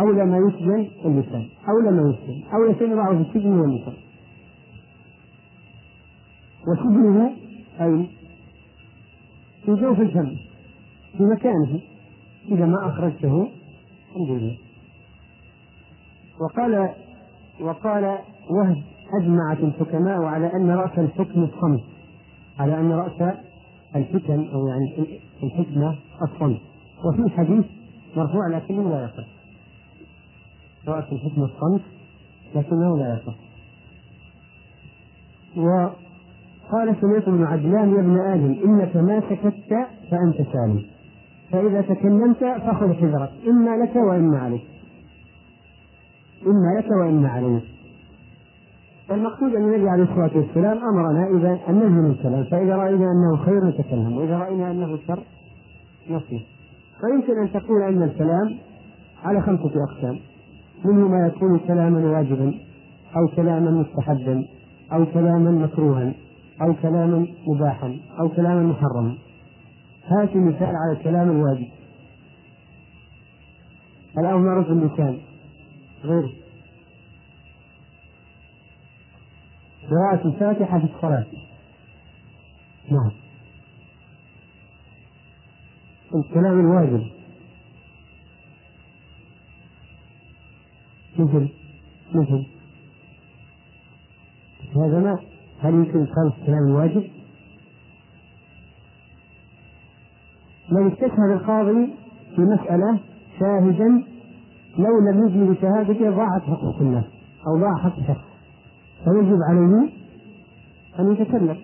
أولى ما يسجن اللسان. أولى ما يسجن. أولى شيء يضعه في السجن هو اللسان. وسجنه أي في جوف الفم في مكانه إذا ما أخرجته الحمد لله. وقال وقال وهب أجمعت الحكماء على أن رأس الحكم الصمت على أن رأس الحكم أو يعني الحكمة الصمت وفي حديث مرفوع لكنه لا يصح. رأس الحكمة الصمت لكنه لا يصح. وقال سمعت بن عدلان يا ابن آدم إنك ما سكت فأنت سالم. فإذا تكلمت فخذ حذرك إما لك وإما عليك. إما لك وإما عليك. المقصود أن النبي عليه الصلاة والسلام أمرنا إذا أن ننهي الكلام فإذا رأينا أنه خير نتكلم وإذا رأينا أنه شر نصير فيمكن أن تقول أن الكلام على خمسة أقسام. منه ما يكون كلاما واجبا أو كلاما مستحبا أو كلاما مكروها أو كلاما مباحا أو كلاما محرما. هات مثال على الكلام الواجب. الأمر في اللسان غيره قراءة الفاتحة في الصلاة. نعم. الكلام الواجب. مثل مثل. هذا ما هل يمكن إدخال الكلام الواجب؟ لو استشهد القاضي في مسألة شاهدا لو لم يجي بشهادته ضاعت حقوق الناس أو ضاع حق شخص فيجب عليه أن يتكلم؟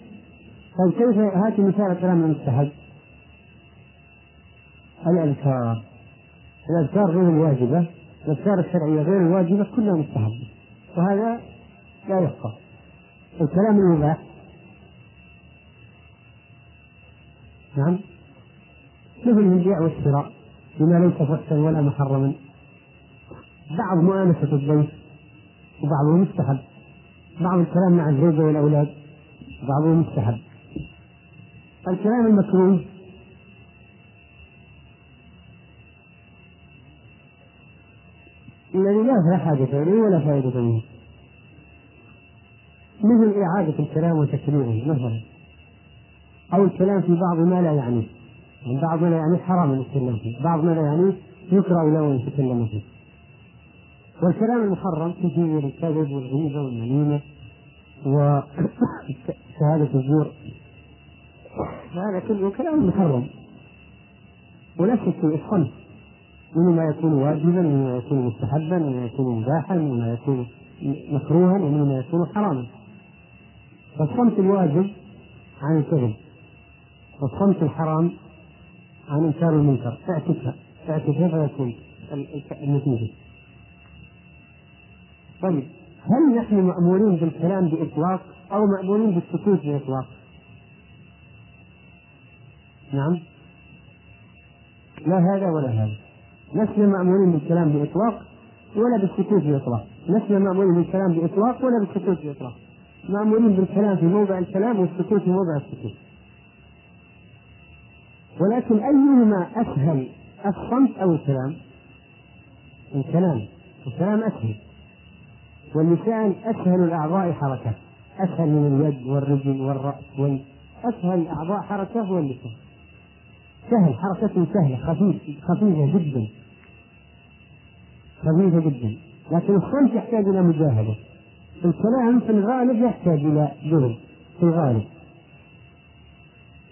طيب كيف هات مثال كلام المستحب؟ الأذكار. الأذكار غير الواجبة. الأذكار الشرعية غير الواجبة كلها مستحبة. وهذا لا يفقه الكلام المباح نعم. مثل البيع والشراء بما ليس فحشا ولا محرما. بعض مؤانسة الضيف وبعضه مستحب. بعض الكلام مع الزوجة والأولاد بعضه مستحب. الكلام المكروه الذي لا حاجة إليه ولا فائدة منه مثل إعادة الكلام وتكريره مثلا. أو الكلام في بعض ما لا يعنيه يعني بعض ما لا يعنيه حرام أن يتكلم فيه. بعض ما لا يعنيه يكره له أن يتكلم فيه. والكلام المحرم كثير الكذب والغيبة والنميمة وشهادة الزور. هذا كله كلام محرم. ولا شك في منه ما يكون واجبا ومنه ما يكون مستحبا ومنه ما يكون مباحا ومنه ما يكون مكروها ومنه ما يكون حراما. فالصمت الواجب عن الكذب. والصمت الحرام عن إنكار المنكر. اعكسها اعكسها فيكون النتيجة. طيب هل نحن مأمورين بالكلام بإطلاق أو مأمورين بالسكوت بإطلاق؟ نعم. لا هذا ولا هذا. لسنا مأمورين بالكلام بإطلاق ولا بالسكوت بإطلاق لسنا مأمورين بالكلام بإطلاق ولا بالسكوت بإطلاق مأمورين بالكلام في موضع الكلام والسكوت في موضع السكوت. ولكن أيهما أسهل الصمت أو الكلام؟ الكلام. الكلام أسهل. واللسان أسهل الأعضاء حركة. أسهل من اليد والرجل والرأس وال... أسهل الأعضاء حركة هو اللسان سهل حركته سهلة خفيف خفيفة جدا. خفيفة جدا. لكن الصمت يحتاج إلى مجاهدة. الكلام في الغالب يحتاج إلى جهد في الغالب.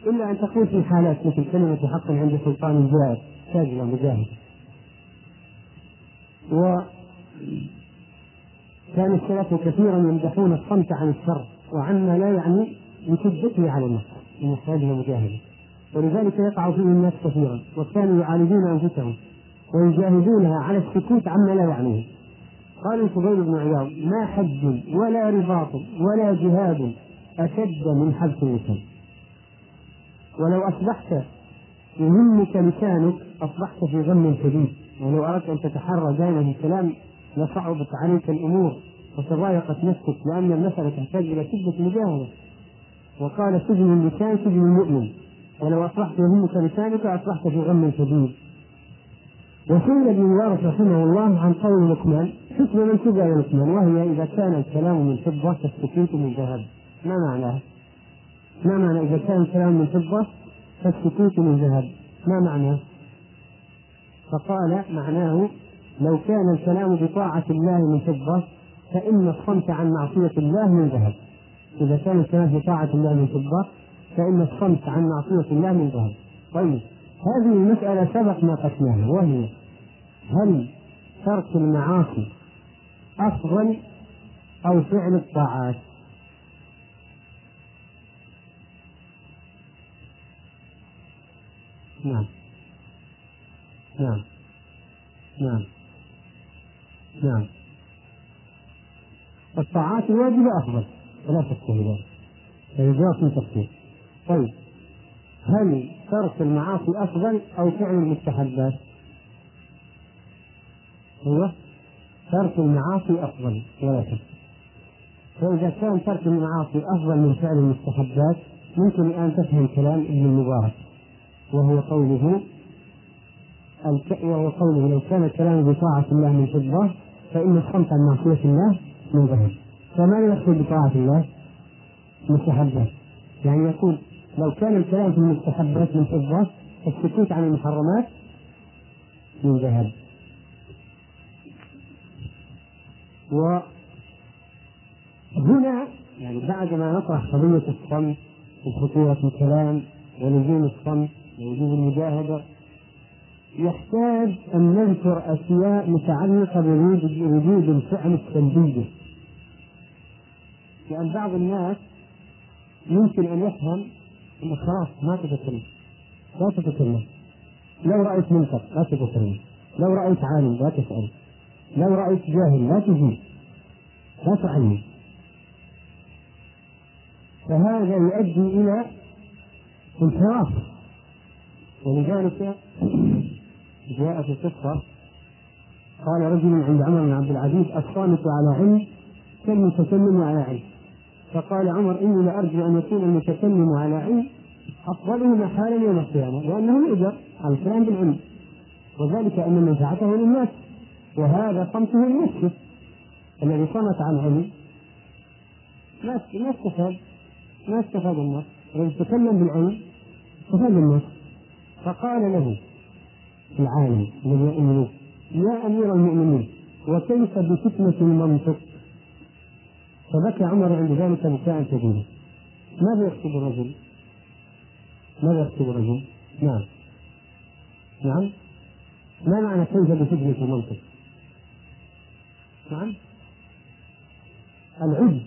إلا أن تكون في حالات مثل كلمة حق عند سلطان جائر تحتاج إلى مجاهدة. و كان السلف كثيرا يمدحون الصمت عن الشر وعما لا يعني لشدته على النفس من إحراجه ومجاهده. ولذلك يقع فيه الناس كثيرا وكانوا يعالجون أنفسهم ويجاهدونها على السكوت عما لا يعنيه. قال الفضيل بن عياض ما حج ولا رباط ولا جهاد أشد من حبس اللسان ولو أصبحت يهمك لسانك أصبحت في غم شديد. ولو أردت أن تتحرى دائما الكلام لصعبت عليك الأمور وتضايقت نفسك لأن المسألة تحتاج إلى شدة مجاهدة. وقال سجن اللسان سجن المؤمن. ولو أصبحت يهمك لسانك أصبحت في غم شديد. وسئل ابن مبارك رحمه الله عن قول لقمان حكم منسوبة إلى لقمان وهي إذا كان الكلام من فضة فالسكوت من ذهب. ما معناه؟ ما معنى إذا كان الكلام من فضة فالسكوت من ذهب؟ ما معناه؟ فقال معناه لو كان الكلام بطاعة الله من فضة فإن الصمت عن معصية الله من ذهب. إذا كان الكلام بطاعة الله من فضة فإن الصمت عن معصية الله من ذهب. طيب هذه المسألة سبق ما قسناها وهي هل ترك المعاصي أفضل أو فعل الطاعات؟ نعم. نعم. نعم. نعم الطاعات الواجبة أفضل ولا شك في ذلك. فيجاوب في تفصيل طيب هل ترك المعاصي أفضل أو فعل المستحبات؟ هو ترك المعاصي أفضل ولا شك. فإذا كان ترك المعاصي أفضل من فعل المستحبات ممكن الآن تفهم كلام ابن المبارك وهو قوله وهو قوله لو كان الكلام بطاعة الله من فضة فإن الصمت عن معصية الله من ذهب فماذا يقصد بطاعة الله؟ مستحبات يعني يقول لو كان الكلام في المستحبات من فضة فالسكوت عن المحرمات من ذهب وهنا يعني بعد ما نطرح قضية الصمت وخطورة الكلام ولزوم الصمت ووجوب المجاهدة يحتاج أن نذكر أشياء متعلقة بوجود الفعل السلبي لأن بعض الناس يمكن أن يفهم أنك خلاص ما تتكلم لا تتكلم لو رأيت منكر لا تتكلم لو رأيت عالم لا تسأل لو رأيت جاهل لا تجيب. لا تعلم فهذا يؤدي إلى انحراف. ولذلك جاء في قصة قال رجل عند عمر بن عبد العزيز الصامت على علم كالمتكلم على علم؟ فقال عمر إني لأرجو أن يكون المتكلم على علم افضلهما حالا يوم القيامة لأنه يؤجر على الكلام بالعلم وذلك أن منفعته للناس وهذا صمته لنفسه. الذي صمت عن علم ما ما استفاد ما استفاد الناس الذي تكلم بالعلم استفاد الناس. فقال له العالم يؤمن يا أمير المؤمنين وكيف بفتنة المنطق؟ فبكى عمر عند ذلك بكاء شديدا ماذا يكتب الرجل؟ ماذا يكتب الرجل؟ نعم. نعم. ما معنى كيف بفتنة المنطق؟ نعم. العلم.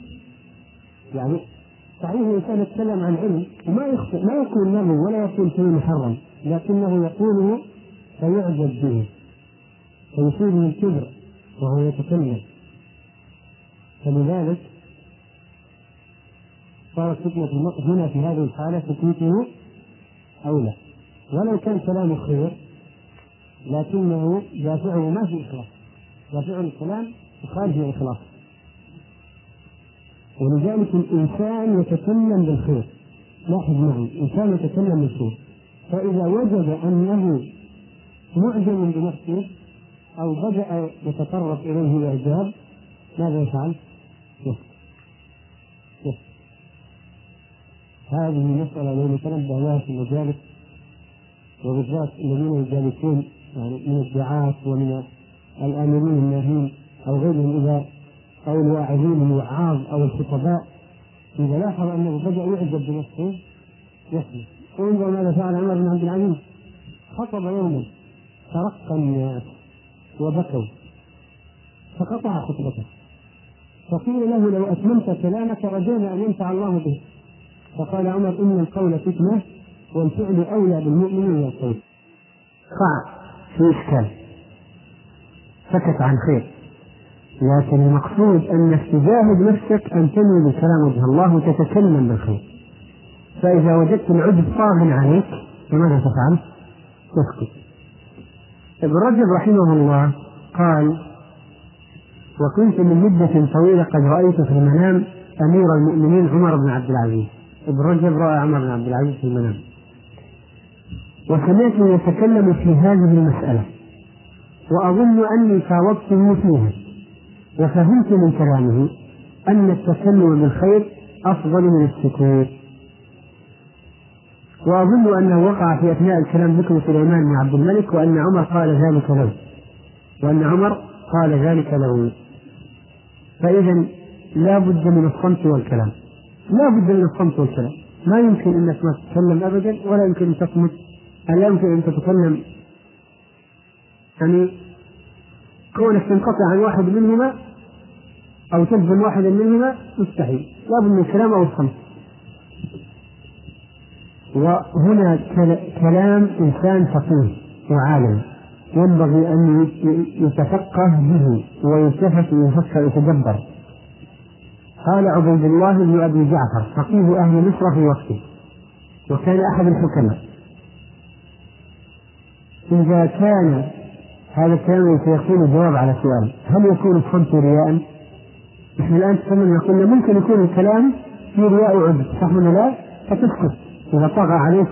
يعني صحيح الانسان يتكلم عن علم وما يخطئ ما يكون له ولا يكون شيء محرم لكنه يقوله فيعجب به فيصيبه الكبر وهو يتكلم. فلذلك صارت فتنة هنا في هذه الحالة سكوته أولى ولو كان كلامه خير لكنه دافعه ما في إخلاص. دافعه الكلام خارج الإخلاص. ولذلك الإنسان يتكلم بالخير. لاحظ معي الإنسان يتكلم بالخير. فإذا وجد أنه معجب بنفسه أو بدأ يتطرق إليه الإعجاب ماذا يفعل؟ هذه مسألة لو نتنبه لها في المجالس وبالذات الذين يجالسون يعني من الدعاة ومن الآمرين الناهين أو غيرهم إذا أو الواعظين الوعاظ أو الخطباء إذا لاحظ أنه بدأ يعجب بنفسه يسمع انظر ماذا فعل عمر بن عبد العزيز. خطب يوما. ترقى الناس وبكوا فقطع خطبته. فقيل له لو أتممت كلامك رجونا أن ينفع الله به. فقال عمر إن القول فتنة والفعل أولى بالمؤمن من القول. قع في إشكال. سكت عن خير. لكن المقصود أنك تجاهد نفسك أن تنوي بالكلام وجه الله وتتكلم بالخير. فإذا وجدت العجب طاغ عليك فماذا تفعل؟ تسكت. ابن رجب رحمه الله قال وكنت من مدة طويلة قد رأيت في المنام أمير المؤمنين عمر بن عبد العزيز. ابن رجب رأى عمر بن عبد العزيز في المنام. وسمعته يتكلم في هذه المسألة وأظن أني فاوضته فيها وفهمت من كلامه أن التكلم بالخير أفضل من السكوت. وأظن أنه وقع في أثناء الكلام ذكر سليمان بن عبد الملك وأن عمر قال ذلك له. وأن عمر قال ذلك له. فإذا لا بد من الصمت والكلام. لا بد من الصمت والكلام. ما يمكن أنك ما تتكلم أبدا ولا يمكن أن تصمت. لا يمكن أن تتكلم؟ يعني كونك تنقطع عن واحد منهما أو تجزم واحدا منهما مستحيل. لابد من الكلام أو الصمت. وهنا كلام إنسان فقيه وعالم. ينبغي أن يتفقه به ويلتفت ويفكر ويتدبر. قال عبيد الله بن أبي جعفر فقيه أهل مصر في وقته. وكان أحد الحكماء. إذا كان هذا الكلام سيكون جواب على سؤال هل يكون الصمت رياء؟ نحن الآن تكلمنا يقول ممكن يكون الكلام في رياء وعجب صح ولا لا؟ فتسكت. إذا طغى عليك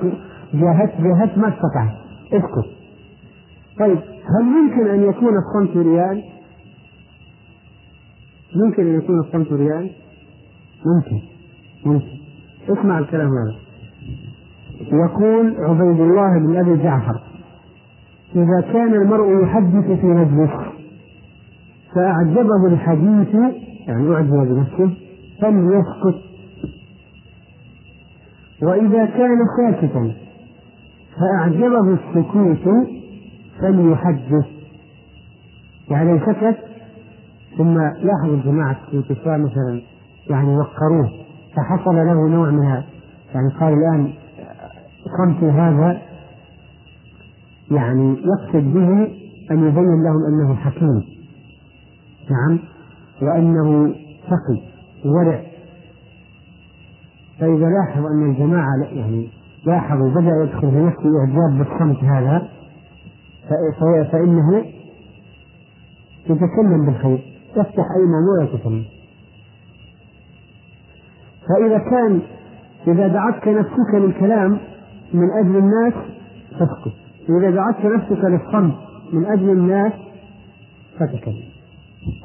جاهدت جاهدت ما استطعت. اسكت. طيب هل ممكن أن يكون الصمت رياء؟ ممكن أن يكون الصمت رياء؟ ممكن. ممكن. اسمع الكلام هذا. يقول عبيد الله بن أبي جعفر إذا كان المرء يحدث في مجلس فأعجبه الحديث يعني أعجب بنفسه فليسكت. وإذا كان ساكتا فأعجبه السكوت فليحدث. يعني سكت ثم لاحظوا الجماعة الكفار مثلا يعني وقروه فحصل له نوع من يعني قال الآن صمت هذا يعني يقصد به أن يبين لهم أنه حكيم. نعم وأنه تقي ورع. فإذا لاحظ أن الجماعة يعني لاحظوا بدأ يدخل في نفسه إعجاب بالصمت هذا فإنه يتكلم بالخير يفتح أي موضوع يتكلم فإذا كان إذا دعتك نفسك للكلام من أجل الناس فاسكت. إذا دعتك نفسك للصمت من أجل الناس فتكلم.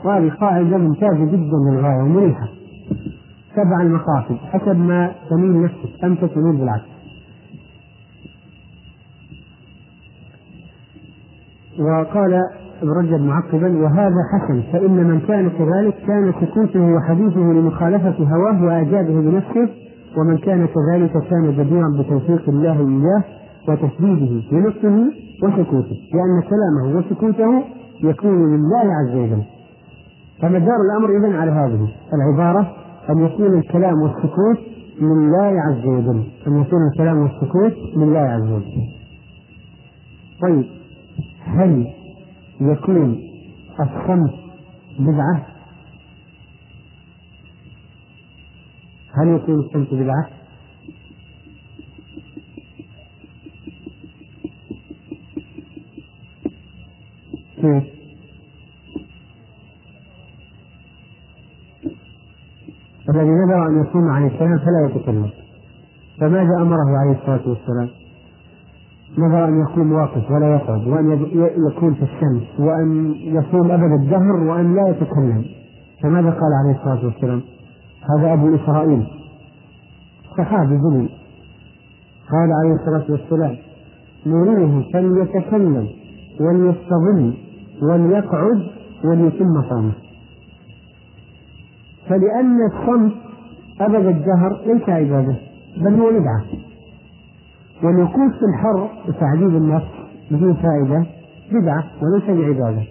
وهذه قاعدة ممتازة جدا للغاية ومريحة. تبع المقاصد حسب ما تميل نفسك. أنت تميل بالعكس. وقال ابن رجب معقبا وهذا حسن فإن من كان كذلك كان سكوته وحديثه لمخالفة هواه وإعجابه بنفسه ومن كان كذلك كان جديرا بتوفيق الله إياه وتسديده بنطقه وسكوته. لأن كلامه وسكوته يكون لله عز وجل. فمدار الأمر إذن على هذه العبارة أن يكون الكلام والسكوت لله عز وجل أن يكون الكلام والسكوت لله عز وجل طيب هل يكون الصمت بدعة؟ هل يكون الصمت بدعة؟ كيف؟ الذي نذر أن يصوم عن الكلام فلا يتكلم. فماذا أمره عليه الصلاة والسلام؟ نذر أن يكون واقف ولا يقعد وأن يكون في الشمس وأن يصوم أبد الدهر وأن لا يتكلم. فماذا قال عليه الصلاة والسلام؟ هذا أبو إسرائيل. صحابي ظلم. قال عليه الصلاة والسلام نريه فليتكلم وليستظل وليقعد وليتم صومه فلأن الصمت أبد الدهر ليس عبادة بل هو بدعة والوقوف في الحر وتعذيب النفس بدون فائدة بدعة وليس بعبادة.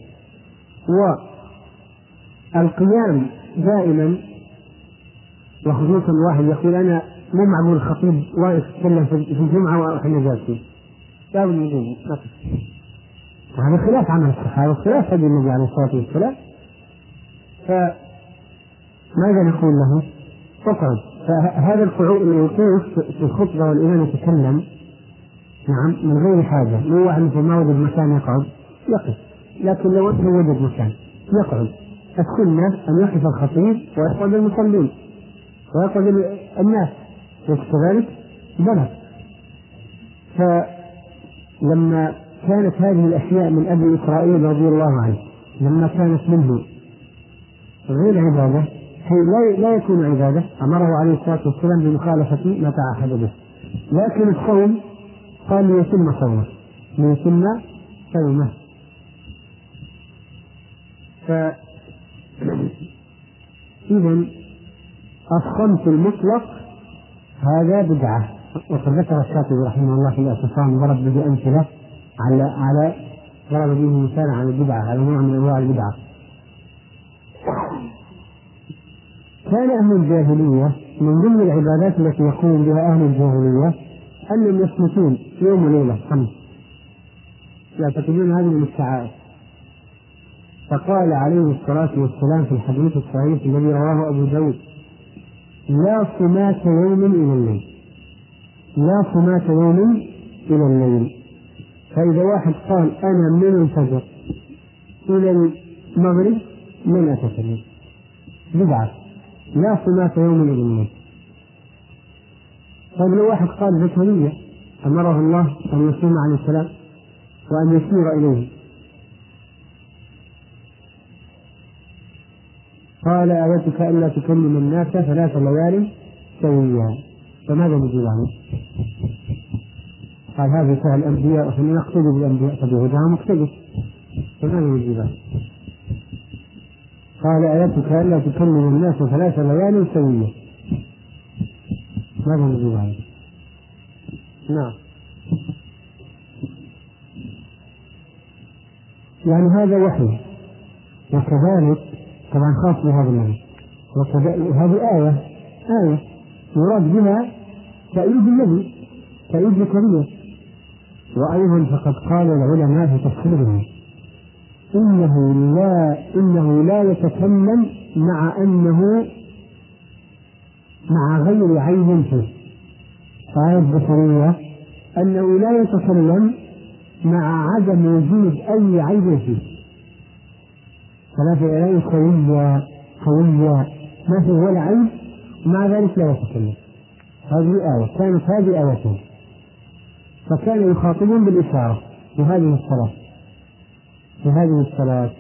والقيام دائما وخصوصا واحد يقول أنا مو معقول الخطيب واقف يتكلم في الجمعة وإحنا جالسين لابد من وهذا خلاف عمل الصحابة وخلاف هدي النبي عليه الصلاة والسلام. فماذا نقول له؟ اقعد فهذا الوقوف في الخطبة والإمام يتكلم نعم من غير حاجة. مو واحد مثل ما وجد مكان يقعد يقف. لكن لو أنه وجد مكان يقعد. السنة أن يقف الخطيب ويقعد المصلين ويقعد الناس. ليس كذلك؟ بلى. فلما كانت هذه الأشياء من أبي إسرائيل رضي الله عنه لما كانت منه غير عبادة لا لا يكون عبادة أمره عليه الصلاة والسلام بمخالفة ما تعهد به. لكن الصوم قال ليتم صومه ليتم صومه. ف إذا الصمت المطلق هذا بدعة. وقد ذكر الشافعي رحمه الله في الاعتصام ضرب به أمثلة على على ضرب به مثالا على البدعة على نوع من أنواع البدعة. كان أهل الجاهلية من ضمن العبادات التي يقوم بها أهل الجاهلية أنهم يصمتون يوم وليلة خمس يعتقدون هذه من الشعائر فقال عليه الصلاة والسلام في الحديث الصحيح الذي رواه أبو داود لا صمات يوم إلى الليل. لا صمات يوم إلى الليل. فإذا واحد قال أنا من الفجر إلى المغرب لن أتكلم بدعة. لا صمات يوم الليل طيب لو واحد قال ذكرية أمره الله أن يصوم عليه السلام وأن يشير إليه قال آيتك ألا تكلم الناس ثلاث ليال سويا فماذا نجيب عنه؟ قال هذه فعل الأنبياء ونحن نقتدي بالأنبياء فبهداهم مقتدي فماذا نجيب عنه؟ قال آيتك ألا تكلم الناس ثلاث ليال سويا ماذا نجيب عنه؟ نعم. يعني هذا وحي. وكذلك طبعا خاص بهذا النبي. وهذه آية. آية. يراد بها تأييد النبي تأييد زكريا وأيضا فقد قال العلماء في تفسيره إنه لا إنه لا يتكلم مع أنه مع غير عيب فيه. آية زكريا أنه لا يتكلم مع عدم وجود أي عيب فيه. ثلاثة آلاف قوية قوية. ما في ولا عيب ومع ذلك لا يتكلم. هذه آية كانت هذه آيتين فكانوا يخاطبون بالإشارة في هذه الصلاة. في هذه الصلاة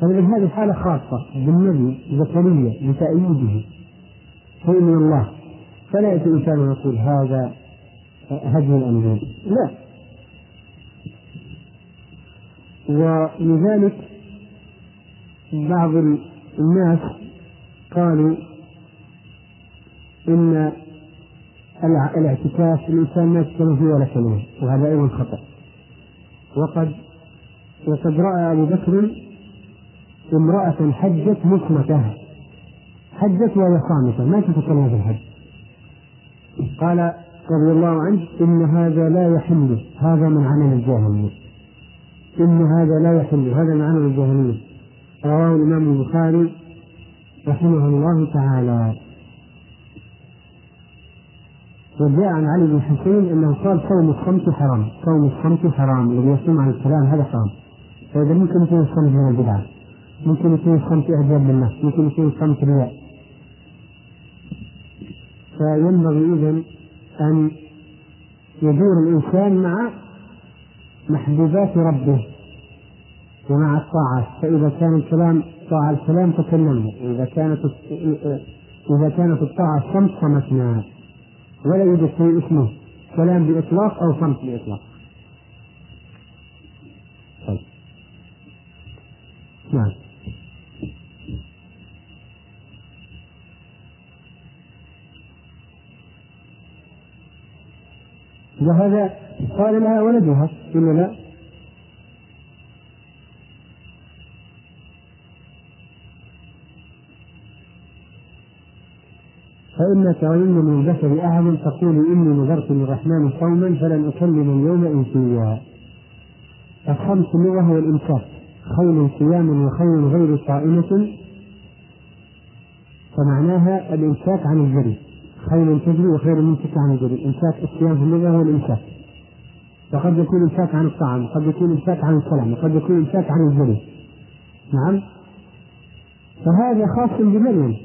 فمن هذه حالة خاصة بالنبي زكريا لتأييده شيء من الله. فلا يأتي الإنسان ويقول هذا هدي الأنبياء. لا. ولذلك بعض الناس قالوا إن الاعتكاف الإنسان ما يتكلم فيه ولا كلمة وهذا أيضا خطأ. وقد وقد رأى أبو بكر امرأة حجت مصمتة. حجت وهي صامتة. ما تتكلم في الحج. قال رضي الله عنه إن هذا لا يحل. هذا من عمل الجاهلية. إن هذا لا يحل. هذا من عمل الجاهلية. رواه الإمام البخاري رحمه الله تعالى. وجاء عن علي بن حسين أنه قال صوم الصمت حرام، صوم الصمت حرام، الذي يصوم عن الكلام هذا حرام. فاذا ممكن يكون الصمت من البدعه. ممكن يكون الصمت اعجاب بالنفس، ممكن يكون الصمت رياء. فينبغي اذا أن يدور الإنسان مع محبوبات ربه ومع الطاعة فإذا كان الكلام طاعة الكلام تكلمنا وإذا كانت إذا كانت الطاعة الصمت صمتنا ولا يوجد شيء اسمه كلام بإطلاق أو صمت بإطلاق طيب نعم وهذا قال لها ولدها ولا لا؟ فإنك ترين من البشر أهل تقول إني نذرت للرحمن صوما فلن أكلم اليوم إنسيا الخمس لغة الإنصاف. خيل صيام وخيل غير صائمة فمعناها الإمساك عن الجري. خيل تجري وخير ممسك عن الجري. إمساك الصيام في اللغة هو الإمساك وقد يكون إمساك عن الطعام وقد يكون إمساك عن الكلام وقد يكون إمساك عن الجري. نعم؟ فهذا خاص بمريم.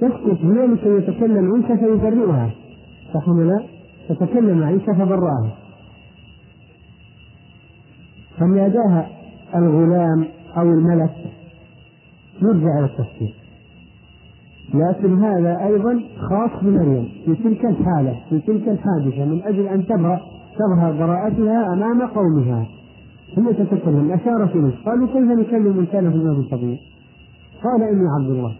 تسكت لكي يتكلم عيسى فيبرئها. صح لا؟ فتكلم عيسى فبرأها. فناداها الغلام أو الملك يرجع إلى التفسير. لكن هذا أيضا خاص بمريم في تلك الحالة في تلك الحادثة من أجل أن تبرأ تظهر براءتها أمام قومها. هي تتكلم أشارت إليه قالوا كيف نكلم من كان في الماضي الطبيعي؟ قال إني عبد الله.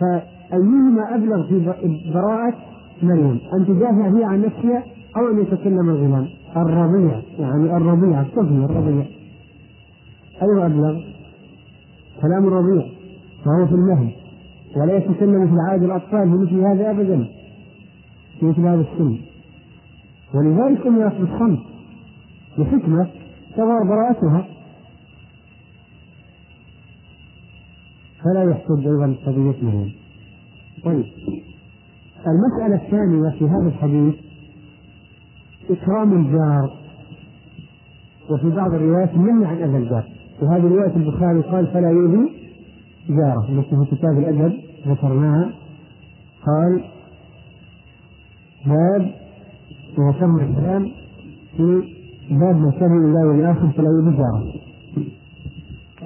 فأيهما أبلغ في براءة مريم؟ أن تدافع هي عن نفسها أو أن يتكلم الغلام؟ الرضيع يعني الرضيع الطفل الرضيع. أيوة أبلغ. كلام الرضيع وهو في المهد ولا يتكلم في العادة الأطفال بمثل هذا أبدا. في مثل هذا السن. ولذلك أمرت بالصمت لحكمة تظهر براءتها. فلا يحسب أيضا قضية مريم طيب. المسألة الثانية في هذا الحديث إكرام الجار. وفي بعض الروايات النهي عن أذى الجار. وهذه رواية البخاري قال فلا يؤذي جاره التي في كتاب الأدب ذكرناها قال باب وتم الكلام في باب ما الله والآخر فلا يؤذي جاره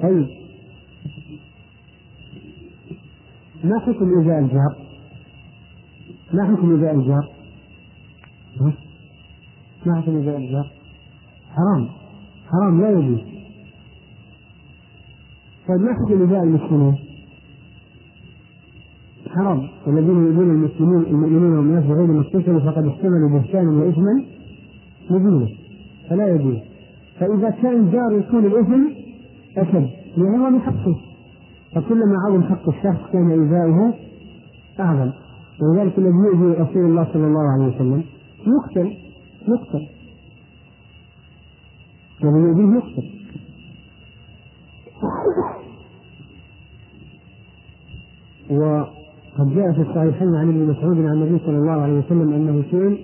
طيب ما حكم إيذاء الجار؟ ما حكم إيذاء الجار؟ ما حكم إيذاء الجار؟ حرام حرام لا يجوز طيب ما حكم إيذاء المسلمين؟ حرام. والذين يؤذون المسلمين المؤمنين بغير ما اكتسبوا فقد احتملوا بهتانا وإثما مبينا. فلا يجوز. فإذا كان الجار يكون الإثم أشد لأنه من حقه. فكلما عظم حق الشخص كان إيذاؤه أعظم. ولذلك الذي يؤذي رسول الله صلى الله عليه وسلم يقتل يقتل. الذي يؤذيه يقتل. وقد جاء في الصحيحين عن ابن مسعود عن النبي صلى الله عليه وسلم أنه سئل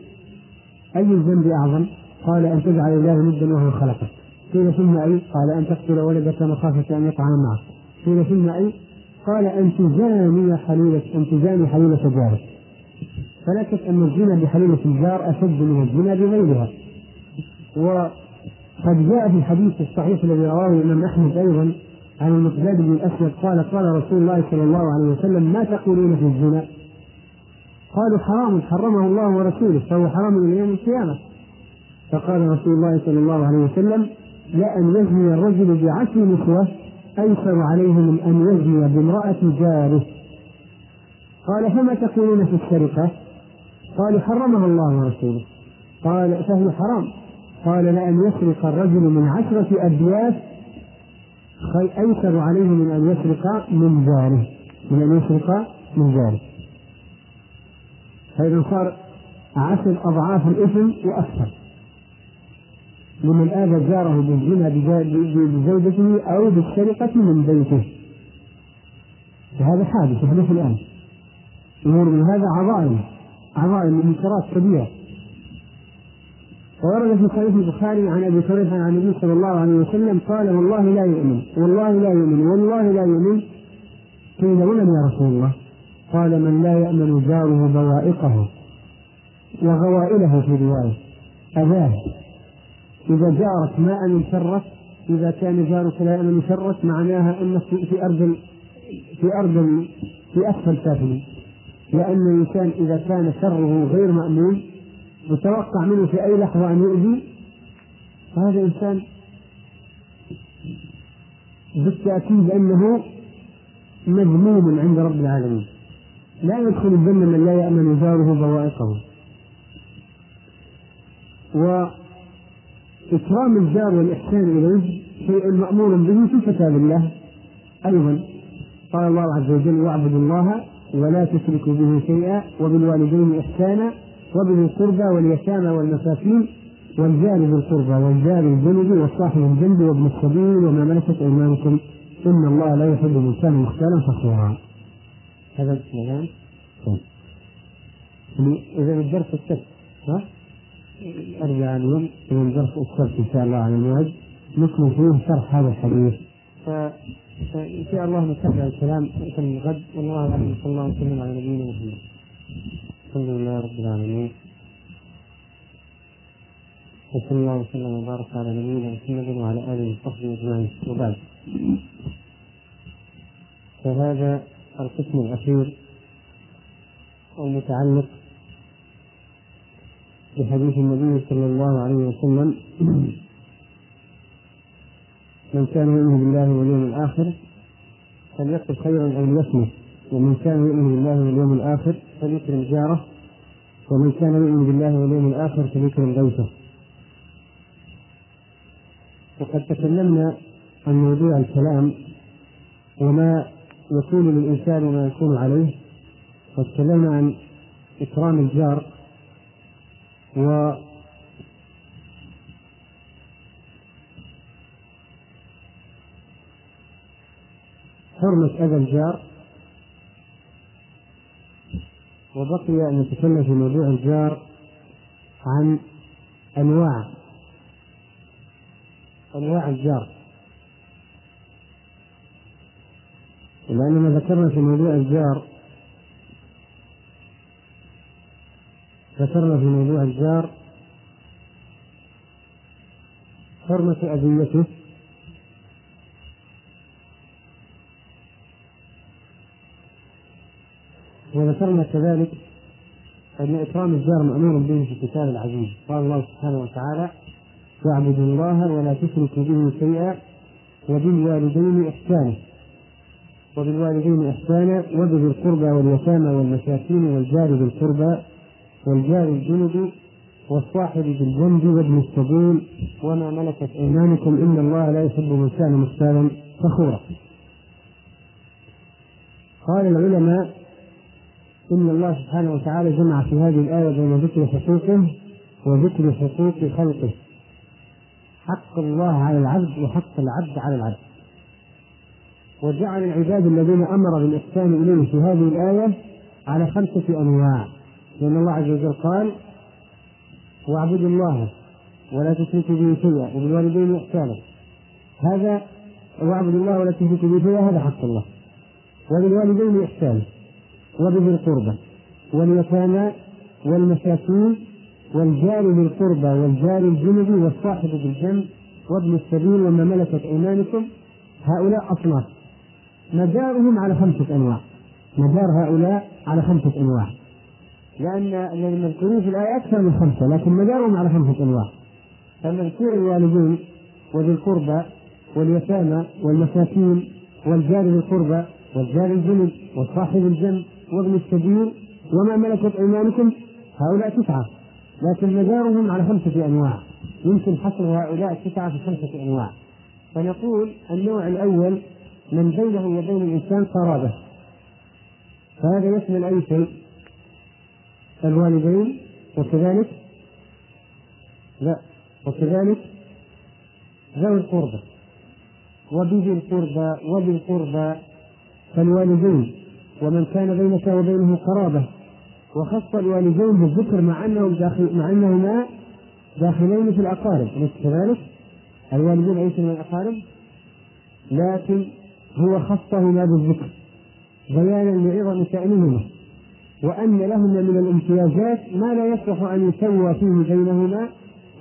أي الذنب أعظم؟ قال أن تجعل الله ندا وهو خلقك قيل ثم أي؟ قال أن تقتل ولدك مخافة أن يطعن معك قيل ثم أي؟ قال ان تزاني حليلة ان تزاني حليلة جارك فلا شك أن الزنا بحليلة الجار أشد من الزنا بغيرها وقد جاء في الحديث الصحيح الذي رواه الإمام أحمد أيضا عن المقداد بن الأسود قال قال رسول الله صلى الله عليه وسلم ما تقولون في الزنا؟ قالوا حرام حرمه الله ورسوله فهو حرام إلى يوم القيامة فقال رسول الله صلى الله عليه وسلم لأن يزني الرجل بعشر نسوة أيسر عليه من أن يزني بامرأة جاره قال فما تقولون في السرقة؟ قالوا حرمها الله ورسوله قال فهي حرام قال لأن يسرق الرجل من عشرة أبيات أيسر عليه من أن يسرق من جاره. من أن يسرق من جاره. فإذا صار عشر أضعاف الإثم وأكثر لمن آذى جاره بالزنا بزوجته أو بالسرقة من بيته. فهذا حادث يحدث الآن. أمور من هذا عظائم. عظائم منكرات كبيرة. وورد في صحيح البخاري عن أبي هريره عن النبي صلى الله عليه وسلم قال والله لا يؤمن والله لا يؤمن والله لا يؤمن. قيل ومن يا رسول الله؟ قال من لا يأمن جاره بوائقه وغوائله في رواية. أذاه إذا جارك ما أمن شرك إذا كان جارك لا يأمن شرك معناها أنك في أرض في أرض في أسفل سافل لأن الإنسان إذا كان شره غير مأمون متوقع منه في أي لحظة أن يؤذي؟ فهذا إنسان بالتأكيد أنه مذموم عند رب العالمين. لا يدخل الجنة من لا يأمن جاره بوائقه. وإكرام الجار والإحسان إليه شيء مأمور به في كتاب الله أيضا. قال الله عز وجل واعبدوا الله ولا تشركوا به شيئا وبالوالدين إحسانا وبذي القربى واليتامى والمساكين والجار ذي القربى والجار الجنب والصاحب الجنب وابن السبيل وما ملكت أيمانكم إن الله لا يحب الإنسان مختالا فخورا. هذا الكلام طيب. إذا الدرس السبت ها؟ أرجع اليوم من الدرس السبت إن شاء الله على الموعد نكمل فيه شرح هذا الحديث. فإن شاء الله نتابع الكلام في الغد والله أعلم صلى الله وسلم على نبينا محمد. الحمد لله رب العالمين. وصلى الله وسلم وبارك على نبينا محمد وعلى آله وصحبه أجمعين. وبعد. فهذا القسم الأخير المتعلق بحديث النبي صلى الله عليه وسلم. من كان يؤمن بالله واليوم الآخر فليقل خيرا أو ليصمت. ومن كان يؤمن بالله واليوم الآخر فليكرم جاره ومن كان يؤمن بالله واليوم الآخر فليكرم ضيفه وقد تكلمنا عن موضوع الكلام وما يكون للإنسان وما يكون عليه وتكلمنا عن إكرام الجار و حرمة أذى الجار. وبقي أن نتكلم في موضوع الجار عن أنواع أنواع الجار. لأننا ذكرنا في موضوع الجار ذكرنا في موضوع الجار حرمة أذيته. وذكرنا كذلك أن إكرام الجار مأمور به في الكتاب العزيز. قال الله سبحانه وتعالى واعبدوا الله ولا تشركوا به شيئا وبالوالدين إحسانا. وبالوالدين إحسانا وبذي القربى واليتامى والمساكين والجار ذي القربى والجار الجنب والصاحب بالجنب وابن السبيل وما ملكت أيمانكم إن الله لا يحب من كان مختالا فخورا. قال العلماء إن الله سبحانه وتعالى جمع في هذه الآية بين ذكر حقوقه وذكر حقوق خلقه. حق الله على العبد وحق العبد على العبد. وجعل العباد الذين أمر بالإحسان إليه في هذه الآية على خمسة أنواع. لأن الله عز وجل قال واعبدوا الله ولا تشركوا به شيئا وبالوالدين إحسانا. هذا واعبدوا الله ولا تشركوا به شيئا هذا حق الله. وبالوالدين إحسانا. وبذي القربى واليتامى والمساكين والجار بالقربى والجار الجنب والصاحب بالجنب وابن السبيل وما ملكت أيمانكم هؤلاء أصناف. مدارهم على خمسة أنواع. مدار هؤلاء على خمسة أنواع. لأن المذكورين في الآية أكثر من خمسة لكن مدارهم على خمسة أنواع. فمذكور الوالدين وذي القربى واليتامى والمساكين والجار ذي القربى والجار الجنب والصاحب الجنب وابن السبيل وما ملكت أيمانكم؟ هؤلاء تسعة. لكن مدارهم على خمسة أنواع. يمكن حصر هؤلاء التسعة في خمسة أنواع. فنقول النوع الأول من بينه وبين الإنسان قرابة. فهذا يشمل أي شيء؟ الوالدين وكذلك لا وكذلك ذوي القربى. وبذي القربى وذي القربى فالوالدين. ومن كان بينك وبينه قرابة وخص الوالدين بالذكر مع أنهم داخل مع أنهما داخلين في الأقارب. أليس كذلك؟ الوالدين ليسوا من الأقارب؟ لكن هو خصهما بالذكر بيانا لعظم شأنهما وأن لهما من الامتيازات ما لا يصلح أن يسوى فيه بينهما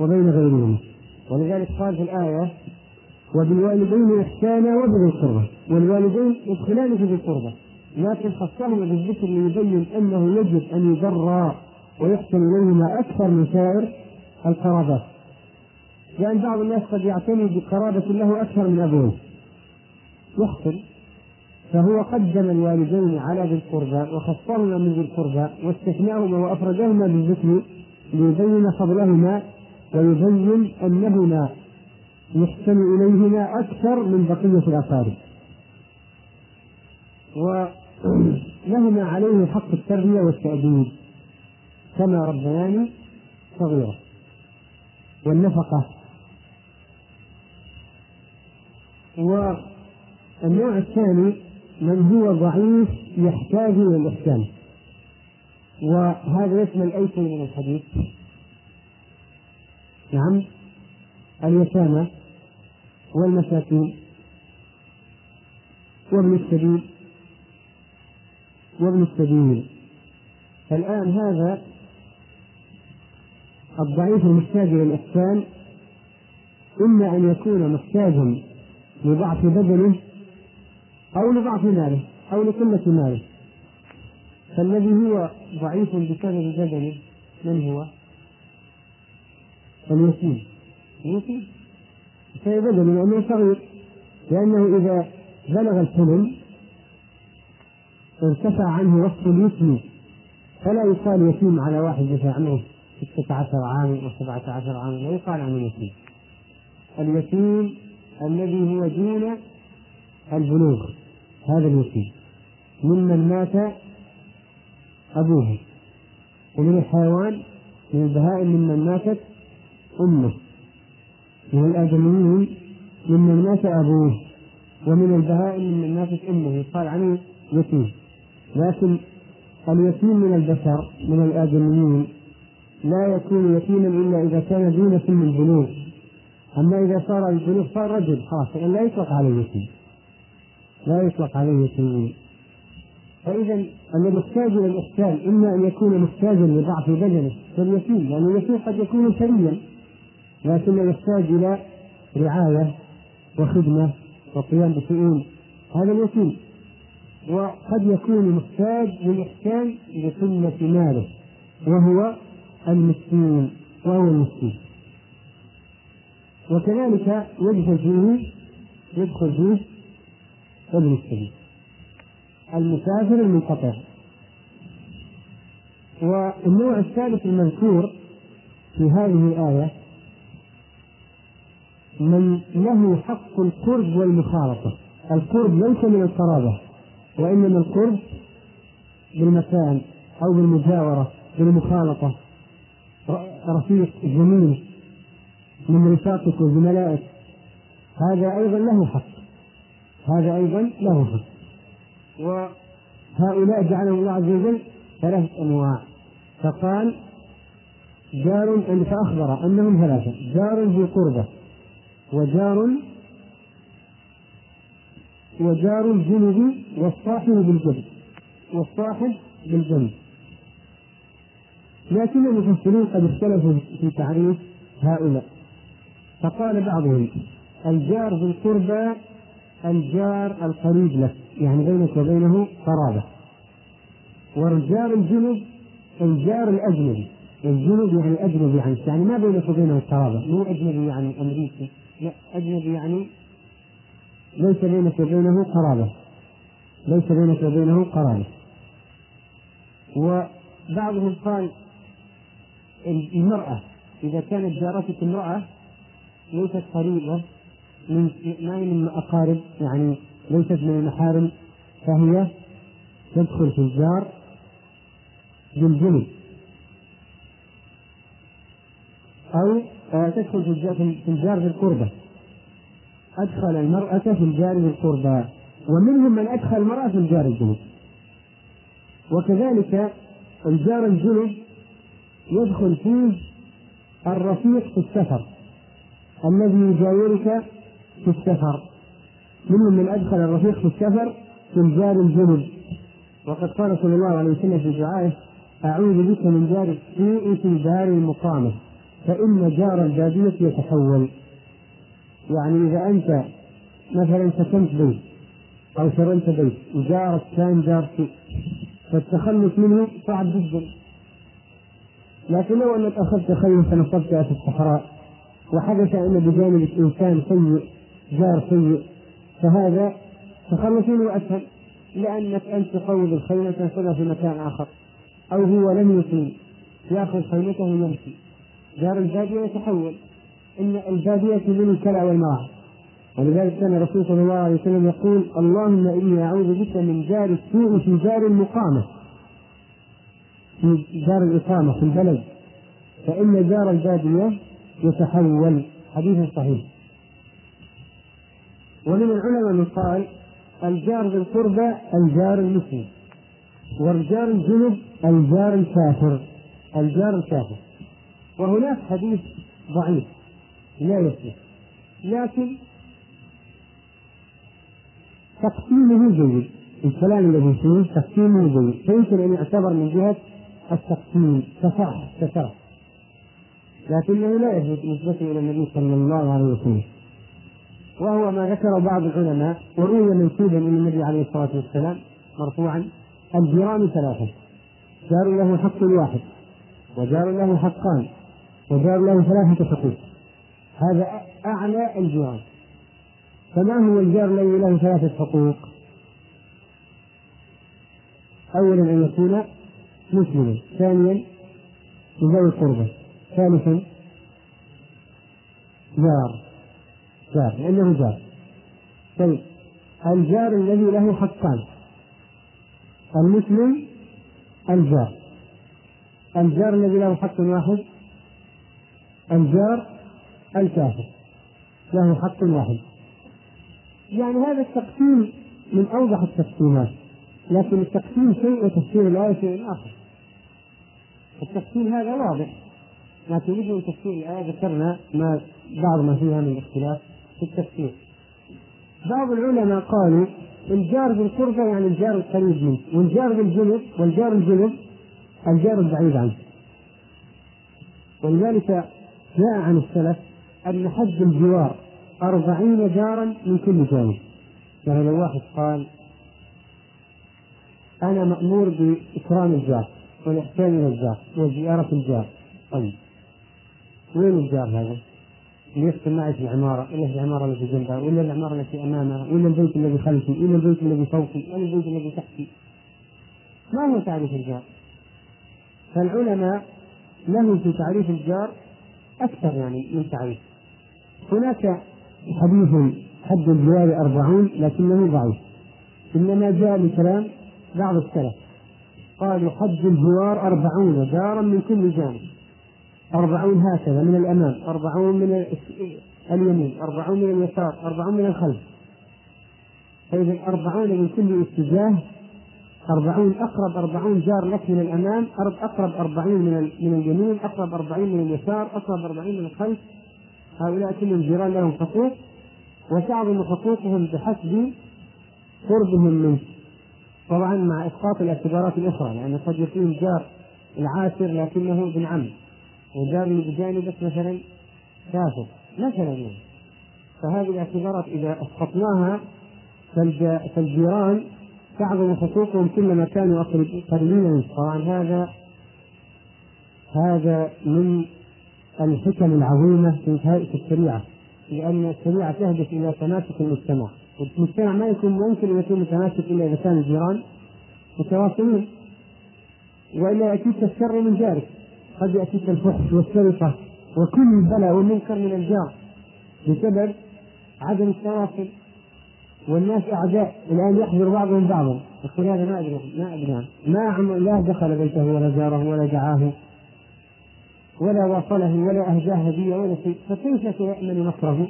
وبين غيرهما. ولذلك قال في الآية وبالوالدين إحسانا وبذي القربى. والوالدين يدخلان في ذي القربى. لكن خصهما بالذكر ليبين أنه يجب أن يبرى ويحسن إليهما أكثر من سائر القرابات. لأن بعض الناس قد يعتني بقرابة له أكثر من أبوه. يحسن فهو قدم الوالدين على ذي القربى وخصهما من ذي القربى واستثناهما وأفردهما بالذكر ليبين فضلهما ويبين أنهما يحسن إليهما أكثر من بقية الاقارب لهما عليه حق التربية والتأديب كما ربياني صغيرا والنفقة. والنوع الثاني من هو ضعيف يحتاج إلى الإحسان. وهذا يشمل أي شيء من الحديث. نعم. اليتامى والمساكين. وابن السبيل. وابن السبيل فالآن هذا الضعيف المحتاج إلى الإحسان إما أن يكون محتاجا لضعف بدنه أو لضعف ماله أو لقلة ماله. فالذي هو ضعيف بسبب بدنه من هو؟ اليتيم. اليتيم. بسبب بدنه لأنه صغير لأنه إذا بلغ الحلم ارتفع عنه وصف اليتيم فلا يقال يتيم على واحد دفع عنه ستة عشر عاما أو سبعة عشر عاما لا يقال عنه يتيم. اليتيم الذي هو دون البلوغ هذا اليتيم. ممن مات أبوه ومن الحيوان من البهائم ممن ماتت أمه. من الآدميين ممن مات أبوه ومن البهائم ممن ماتت أمه يقال عنه يتيم. لكن اليتيم من البشر من الآدميين لا يكون يتيما إلا إذا كان دون سن البلوغ أما إذا صار البلوغ صار رجل خلاص لا يطلق عليه يتيم. لا يطلق عليه يتيم. فإذا المحتاج إلى الإحسان إما أن يكون محتاجا لضعف بدنه كاليتيم لأن اليتيم قد يكون ثريا لكنه يحتاج إلى رعاية وخدمة وقيام بشؤون هذا اليتيم. وقد يكون محتاج للإحسان لقلة ماله وهو المسكين وهو المسكين. وكذلك يدخل فيه يدخل فيه ابن السبيل. المسافر المنقطع. والنوع الثالث المذكور في هذه الآية من له حق القرب والمخالطة. القرب ليس من القرابة. وإنما القرب بالمكان أو بالمجاورة بالمخالطة. رفيق زميل من رفاقك وزملائك هذا أيضا له حق. هذا أيضا له حق. وهؤلاء جعلهم الله عز وجل ثلاثة أنواع. فقال جار فأخبر أنهم ثلاثة جار ذي قربة وجار وجار الجنب والصاحب بالجنب والصاحب بالجنب لكن المفسرين قد اختلفوا في تعريف هؤلاء. فقال بعضهم الجار ذي القربى الجار القريب لك يعني بينك وبينه قرابة. والجار الجنب الجار الأجنبي. الجنب يعني أجنبي عنك يعني ما بينك وبينه قرابة. مو أجنبي يعني أمريكي لا أجنبي يعني ليس بينك وبينه قرابة. ليس بينك وبينه قرابة. وبعضهم قال المرأة إذا كانت جارتك امرأة ليست قريبة من ما من أقارب يعني ليست من المحارم فهي تدخل في الجار بالجنب أو تدخل في الجار بالقربة. أدخل المرأة في الجار بالقربى ومنهم من أدخل المرأة في الجار الجنوب وكذلك الجار الجنوب يدخل فيه الرفيق في السفر الذي يجاورك في السفر. منهم من أدخل الرفيق في السفر في الجار الجنوب. وقد قال صلى الله عليه وسلم في دعائه أعوذ بك من جار السوء في دار المقامة فإن جار البادية يتحول. يعني إذا أنت مثلا سكنت بيت أو شريت بيت وجارك كان جار سوء فالتخلص منه صعب جدا. لكن لو أنك أخذت خيمة فنصبتها في الصحراء وحدث أن بجانبك إنسان سيء جار سيء فهذا تخلص منه أسهل لأنك أنت تقوض الخيمة تنصبها في مكان آخر. أو هو لم يقيم يأخذ خيمته ويمشي. جار البادية يتحول. إن البادية من الكلى والمراعي ولذلك كان الرسول صلى الله عليه وسلم يقول اللهم إني أعوذ بك من دار السوء في دار المقامة. في دار الإقامة في البلد. فإن دار الباديه يتحول. حديث صحيح. ومن العلماء من قال الجار ذي القربى الجار المسلم. والجار الجنب الجار الكافر. الجار الكافر. وهناك حديث ضعيف. لا يصلح. لكن تقسيمه جيد. الكلام الذي فيه تقسيمه جيد. فيمكن أن يعتبر من جهة التقسيم. كصح كصح لكنه لا يثبت نسبته إلى النبي صلى الله عليه وسلم. وهو ما ذكر بعض العلماء وروي منسوبا إلى النبي عليه الصلاة والسلام مرفوعا الجيران ثلاثة. جار له حق واحد وجار له حقان وجار له ثلاثة حقوق. هذا أعلى الجيران فما هو الجار الذي له ثلاثة حقوق؟ اولا أن يكون مسلما ثانيا ذوي القربى ثالثا جار جار لأنه جار. طيب الجار الذي له حقان المسلم الجار. الجار الذي له حق واحد الجار الكافر. له حق واحد. يعني هذا التقسيم من أوضح التقسيمات لكن التقسيم شيء وتفسير الآية شيء آخر. التقسيم هذا واضح لكن يجب تفسير الآية ذكرنا ما بعض ما فيها من الاختلاف في التفسير. بعض العلماء قالوا الجار بالقربة يعني الجار القريب منه والجار بالجنب والجار الجنب الجار البعيد عنه. ولذلك جاء عن السلف أن حد الجوار أربعين جارا من كل جانب يعني لو واحد قال أنا مأمور بإكرام الجار والإحسان إلى الجار وزيارة الجار طيب وين الجار هذا؟ اللي يسكن معي في العمارة إلا في العمارة التي جنبها ولا العمارة التي أمامها ولا البيت الذي خلفي ولا البيت الذي فوقي ولا البيت الذي تحتي ما هو تعريف الجار؟ فالعلماء لهم في تعريف الجار أكثر يعني من تعريف هناك حديث حد الجوار أربعون لكنه ضعيف. إنما جاء بكلام بعض السلف. قالوا حد الجوار أربعون جارا من كل جانب. أربعون هكذا من الأمام أربعون من اليمين أربعون من اليسار أربعون من الخلف. فإذا أربعون من كل اتجاه أربعون أقرب أربعون جار لك من الأمام أقرب أربعين من اليمين أقرب أربعين من اليسار أقرب أربعين من الخلف. هؤلاء كلهم جيران لهم حقوق وتعظم حقوقهم بحسب قربهم منك طبعا مع إسقاط الاعتبارات الأخرى لأن قد يكون جار العاشر لكنه ابن عم وجار بجانبك مثلا كافر مثلا يعني. فهذه الاعتبارات إذا أسقطناها فالجيران تعظم حقوقهم كلما كانوا قريبين طبعا هذا هذا من الحكم العظيمة في الشريعة لأن الشريعة تهدف إلى تماسك المجتمع. والمجتمع ما يكون ممكن أن يكون متماسك إلا إذا كان الجيران متواصلين. وإلا يأتيك الشر من جارك. قد يأتيك الفحش والسرقة وكل بلاء والمنكر من الجار بسبب عدم التواصل والناس أعداء الآن يحذر بعضهم بعضا. يقول هذا ما أدري ما أدري. ما لا دخل بيته ولا زاره ولا دعاه. ولا واصله ولا أهداه هدية ولا شيء. فكيف سيأمن مكره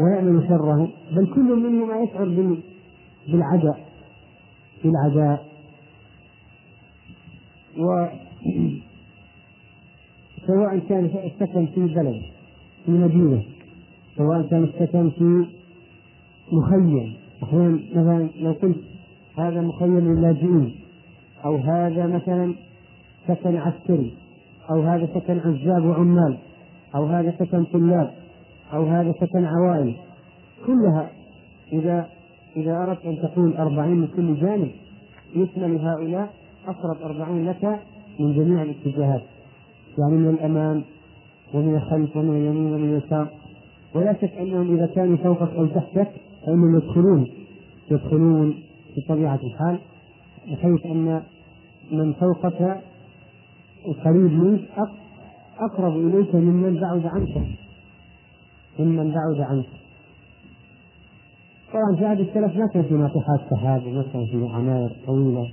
ويأمن شره؟ بل كل منهما يشعر بالعداء بالعداء و سواء كان السكن في بلد في مدينة. سواء كان السكن في مخيم. أحيانا مثلا لو قلت هذا مخيم للاجئين أو هذا مثلا سكن عسكري. أو هذا سكن عزاب وعمال أو هذا سكن طلاب أو هذا سكن عوائل. كلها إذا إذا أردت أن تقول أربعين من كل جانب يشمل هؤلاء أقرب أربعين لك من جميع الاتجاهات. يعني من الأمام ومن الخلف ومن اليمين ومن اليسار. ولا شك أنهم إذا كانوا فوقك أو تحتك فإنهم يدخلون يدخلون في طبيعة الحال بحيث أن من فوقك القريب منك أقرب إليك ممن بعد عنك. ممن بعد عنك. طبعا في عهد السلف ما كان في ناطحات سحاب وما كان في عماير طويلة.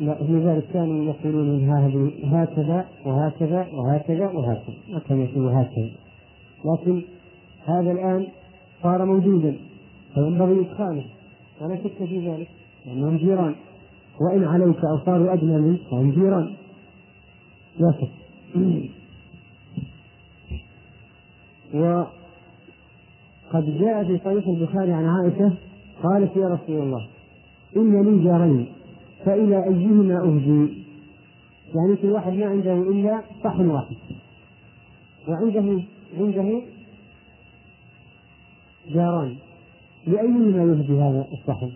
لا لذلك كانوا يقولون هذه هكذا وهكذا وهكذا وهكذا. ما كان يقول هكذا. لكن هذا الآن صار موجودا. فينبغي إدخاله. ولا شك في ذلك. لأنهم جيران. وإن عليك أو صاروا أدنى منك فهم جيران. شك. وقد جاء في صحيح البخاري عن عائشة قالت يا رسول الله إن لي جارين فإلى أيهما أهدي؟ يعني كل واحد ما عنده إلا صحن واحد. وعنده عنده جاران. لأيهما يهدي هذا الصحن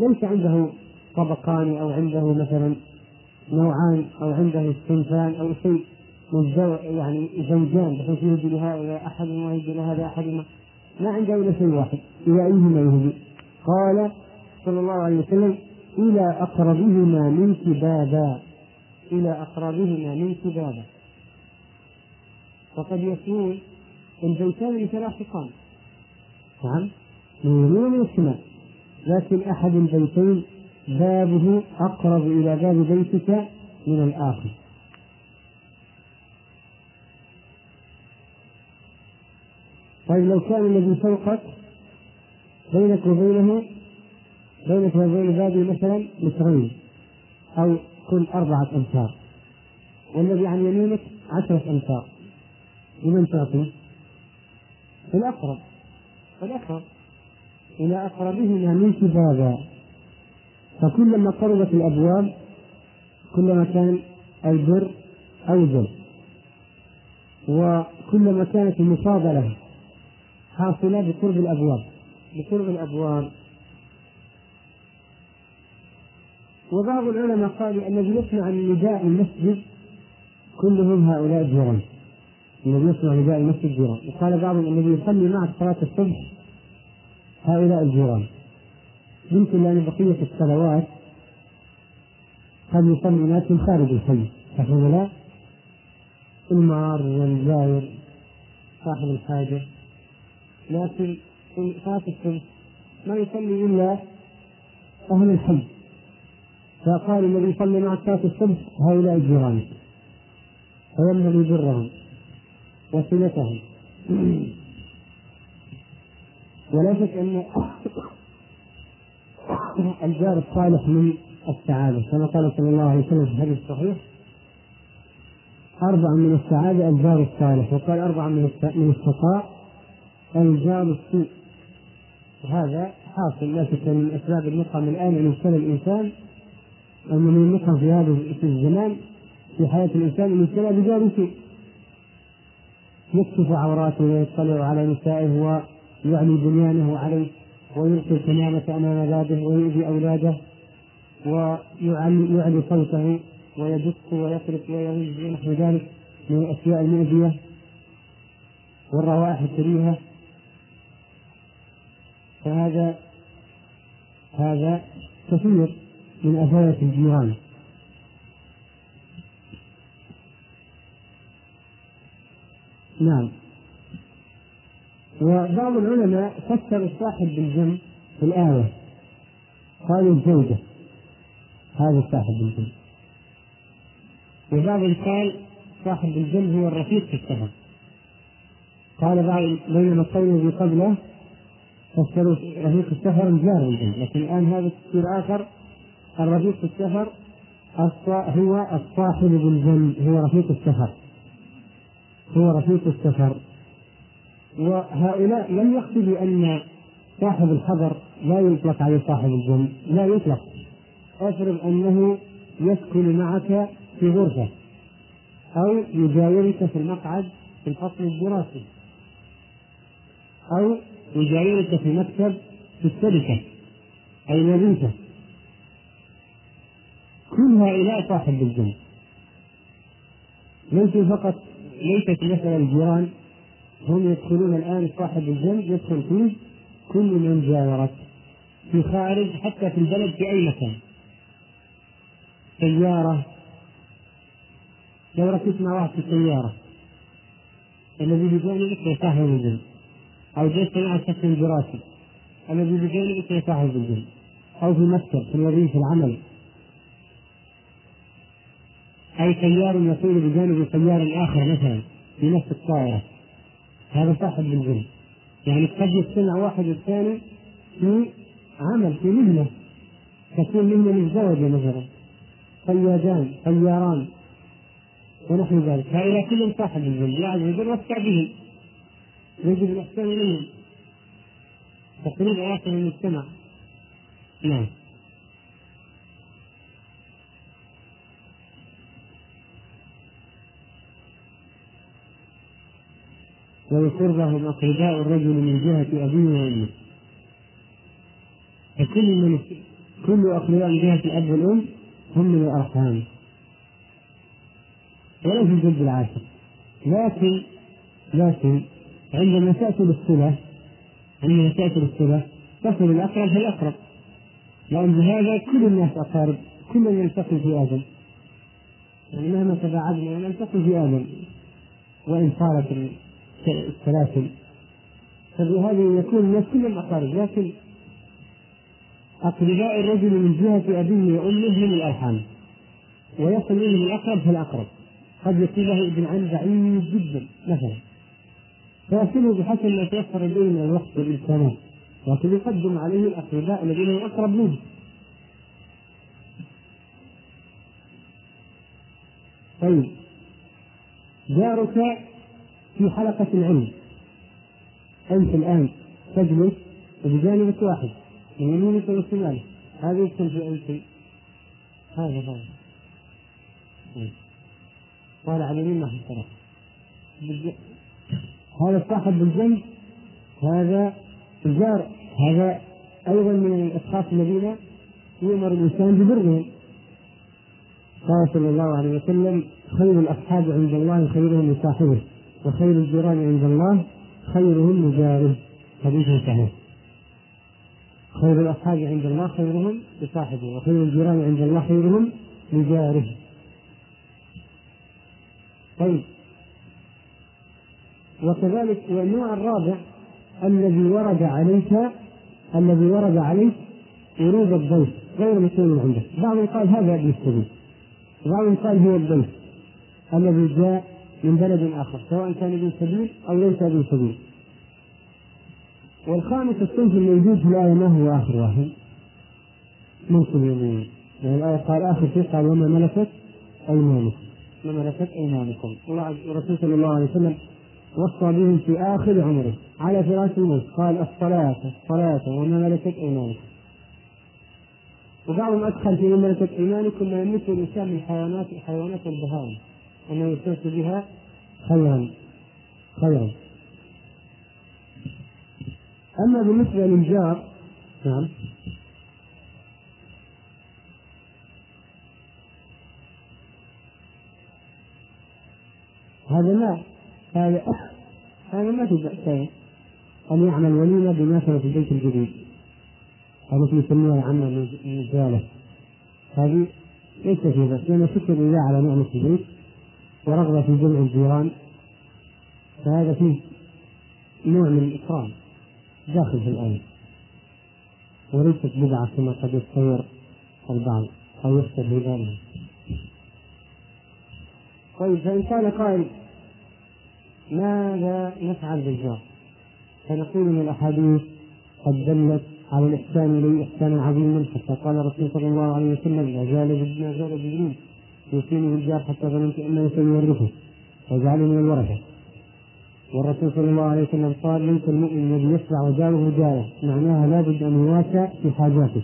ليس عنده طبقان أو عنده مثلا نوعان أو عنده صنفان أو شيء يعني زوجان بحيث يهدي لهذا أحدهما ويهدي لهذا أحدهما ما عنده إلا شيء واحد إلى أيهما يهدي قال صلى الله عليه وسلم إلى أقربهما منك بابا إلى أقربهما منك بابا فقد يكون البيتان متلاحقان. نعم من اليمين ومن الشمال لكن أحد البيتين بابه أقرب إلى باب بيتك من الآخر. طيب لو كان الذي فوقك بينك وبينه بينك وبين بابي مثلا مترين أو كل أربعة أمتار والذي عن يمينك عشرة أمتار لمن تعطي؟ الأقرب. الأقرب. إلى أقربهما منك بابا فكلما قربت الأبواب كلما كان البر أوجب وكلما كانت المفاضلة حاصلة بقرب الأبواب. بقرب الأبواب. وبعض العلماء قالوا الذي يسمع النداء المسجد كلهم هؤلاء الجيران الذي يسمع نداء المسجد جيران. وقال بعضهم الذي يصلي معك صلاة الصبح هؤلاء الجيران. يمكن لأن بقية الصلوات قد يصلي ناس من خارج الحي. صحيح لا؟ المار والزاير صاحب الحاجة. لكن في صلاة الصبح ما يصلي إلا أهل الحي. فقال الذي يصلي مع صلاة الصبح هؤلاء الجيران. فينبغي برهم وصلتهم ولا شك أن الجار الصالح من السعادة كما قال صلى الله عليه وسلم في الحديث الصحيح أربع من السعادة الجار الصالح وقال أربع من من الشقاء الجار السوء. وهذا حاصل لا شك من أسباب النقم الآن أن يبتلى الإنسان أو من النقم في هذا الزمان في حياة الإنسان أن يبتلى بجار سوء. يكشف عوراته ويطلع على نسائه ويعلي بنيانه عليه ويلقي الكمامة أمام بابه ويؤذي أولاده ويعلي يعلي صوته ويدق ويطرق ويغز ونحو ذلك من الأشياء المؤذية والروائح الكريهة. فهذا هذا كثير من أذية الجيران. نعم. وبعض العلماء فسر الصاحب بالجنب في الآية. قالوا الزوجة هذا الصاحب بالجنب وبعض قال صاحب الجنب هو الرفيق في السفر. قال بعض بينما القول الذي قبله فسروا رفيق السفر الجار بالجنب لكن الآن هذا التفسير آخر الرفيق في السفر هو الصاحب بالجنب هو رفيق السفر. هو رفيق السفر. وهؤلاء لم يقصدوا أن صاحب الحضر لا يطلق عليه صاحب الجنب لا يطلق. افرض أنه يسكن معك في غرفة أو يجاورك في المقعد في الفصل الدراسي أو يجاورك في مكتب في الشركة أو الوظيفة. كل هؤلاء صاحب بالجنب ليسوا فقط ليست مثلا الجيران هم يدخلون الآن صاحب الجنب يدخل فيه كل من جاورك في خارج حتى في البلد في أي مكان. سيارة. لو ركبت مع واحد في السيارة. الذي بجانبك يصاحب الجنب أو جلست مع شخص دراسي الذي بجانبك يصاحب بالجنب أو في المكتب في الوظيفة العمل. أي سيار يصير بجانب سيار آخر مثلا في نفس الطائرة. هذا صاحب بالجنب يعني قد يجتمع واحد والثاني في عمل في مهنة. تكون مهنة مزدوجة مثلا. صيادان طياران. ونحو ذلك. هؤلاء كلهم صاحب الذنب الله عز وجل وسع بهم يجب الإحسان إليهم. تقريب آخر المجتمع نعم. ويقربهم أقرباء الرجل من جهة أبيه وأمه. فكل من كل أقرباء من جهة الأب والأم هم من الأرحام. وليس الجد العاشر. لكن لكن عندما تأتي بالصلة عندما تأتي بالصلة تصل الأقرب فالأقرب لأن بهذا كل الناس أقارب. كلنا نلتقي في آدم. يعني مهما تباعدنا نلتقي في آدم. وإن صارت السلاسل. فبهذه يكون الناس كلهم أقارب لكن أقرباء الرجل من جهة أبيه وأمه من الأرحام. ويصل إليه الأقرب فالأقرب قد يكون له ابن عم بعيد جدا مثلا. فيصله بحسب ما تيسر إليه من الوقت والامكانات لكن يقدم عليه الأقرباء الذين هم أقرب منه. طيب. جارك في حلقة العلم. أنت الآن تجلس وبجانبك واحد من يمينك وشمالك هذا يدخل في أنت. هذا هذا قال على اليمين ما هذا صاحب بالجنب هذا الجار هذا أيضا من الأشخاص الذين يؤمر الإنسان ببرهم. قال صلى الله عليه وسلم خير الأصحاب عند الله خيرهم لصاحبه. وخير الجيران عند الله خيرهم لجاره حديث صحيح. خير الأصحاب عند الله خيرهم لصاحبه وخير الجيران عند الله خيرهم لجاره. طيب. وكذلك والنوع الرابع الذي ورد عليك الذي ورد عليك ورود الضيف غير مسؤول عندك. بعضهم قال هذا ابن السبيل بعضهم قال هو الضيف الذي جاء من بلد آخر سواء كان ابن سبيل أو ليس ابن سبيل. والخامس الصنف الموجود في الآية ما هو آخر واحد؟ منصب اليمين يعني الآية قال آخر شيء قال وما ملكت أيمانكم. ما ملكت أيمانكم. والرسول صلى الله عليه وسلم وصى بهم في آخر عمره على فراش الموت قال الصلاة الصلاة وما ملكت أيمانكم. وبعضهم أدخل في ملكت أيمانكم ما يملك الإنسان من حيوانات حيوانات البهائم. أنه يستوصي بها خيرا خيرا. أما بالنسبة للجار نعم. هذا لا هذا هذا ما في بأس أن يعمل وليمة بمناسبة البيت الجديد. هذا يسمونها العامة النزالة هذه ليس في بأس لأن شكر لله على نعمة البيت ورغبة في جمع الجيران فهذا فيه نوع من الإكرام داخل في الآية وليست بدعة كما قد يتصور البعض أو يفتر بذلك طيب فإن كان قائل ماذا نفعل بالجار؟ فنقول من الأحاديث قد دلت على الإحسان إليه إحسانا عظيما حتى قال الرسول صلى الله عليه وسلم ما زال ما زال جبريل يوصيني بالجار حتى ظننت أنه سيورثه وجعله من الورثة. والرسول صلى الله عليه وسلم قال ليس المؤمن الذي يشفع وجاره جاره. معناها لابد أن يواسى في حاجاته.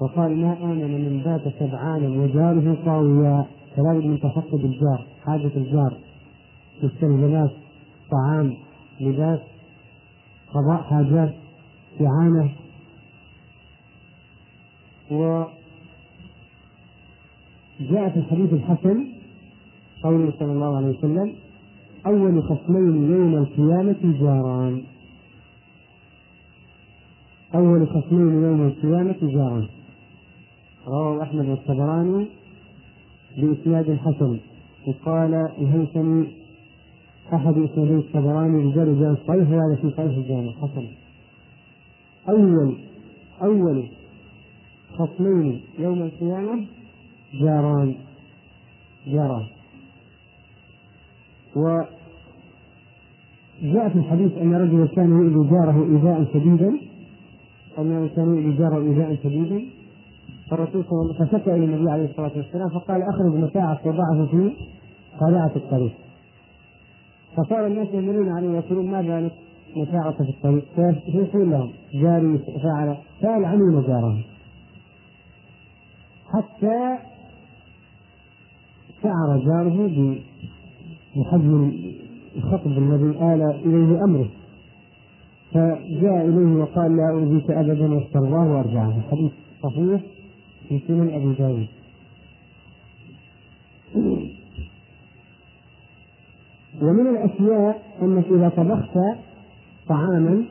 وقال ما امن من بات سبعانا وجاره قاويا فلا بد من تفقد الجار حاجة الجار. مستلزمات طعام لباس قضاء حاجات إعانة. و جاء في الحديث الحسن قوله صلى الله عليه وسلم أول خصمين يوم القيامة جاران. أول خصمين يوم القيامة جاران. رواه أحمد والطبراني بإسناد حسن. وقال الهيثمي أحد إسنادي الطبراني رجال رجال صحيح وهذا في صحيح الجامع حسن. أول أول خصمين يوم القيامة جاران جاران وجاء في الحديث أن رجلا كان يؤذي جاره إيذاء شديدا أنه كان يؤذي جاره إيذاء شديدا. فالرسول صلى الله عليه وسلم إلى النبي عليه الصلاة والسلام فقال أخرج متاعك وضعه في قارعة الطريق. فصار الناس يمرون عليه ويقولون ما ذلك متاعك في الطريق؟ فيقول لهم جاري فعل فيلعنون جارهم حتى شعر جاره بحجم الخطب الذي آل إليه أمره. فجاء إليه وقال لا أؤذيك أبدا واسترضاه وأرجعه. حديث صحيح في سنن أبي داود. ومن الأشياء أنك إذا طبخت طعاما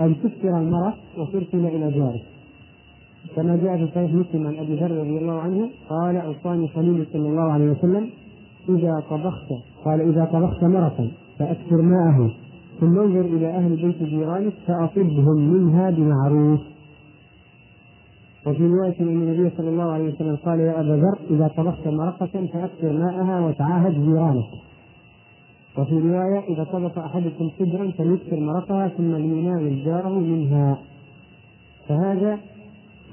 أن تكثر المرق وترسل إلى جارك كما جاء في صحيح مسلم عن أبي ذر رضي الله عنه قال أوصاني خليل صلى الله عليه وسلم إذا طبخت قال إذا طبخت مرقا فأكثر ماءه ثم انظر إلى أهل بيت جيرانك فاصبهم منها بمعروف وفي رواية أن النبي صلى الله عليه وسلم قال يا أبا ذر إذا طبخت مرقة فأكثر ماءها وتعاهد جيرانك. وفي رواية إذا طبخ أحدكم صدرا فليكثر مرقها ثم ليناول جاره منها. فهذا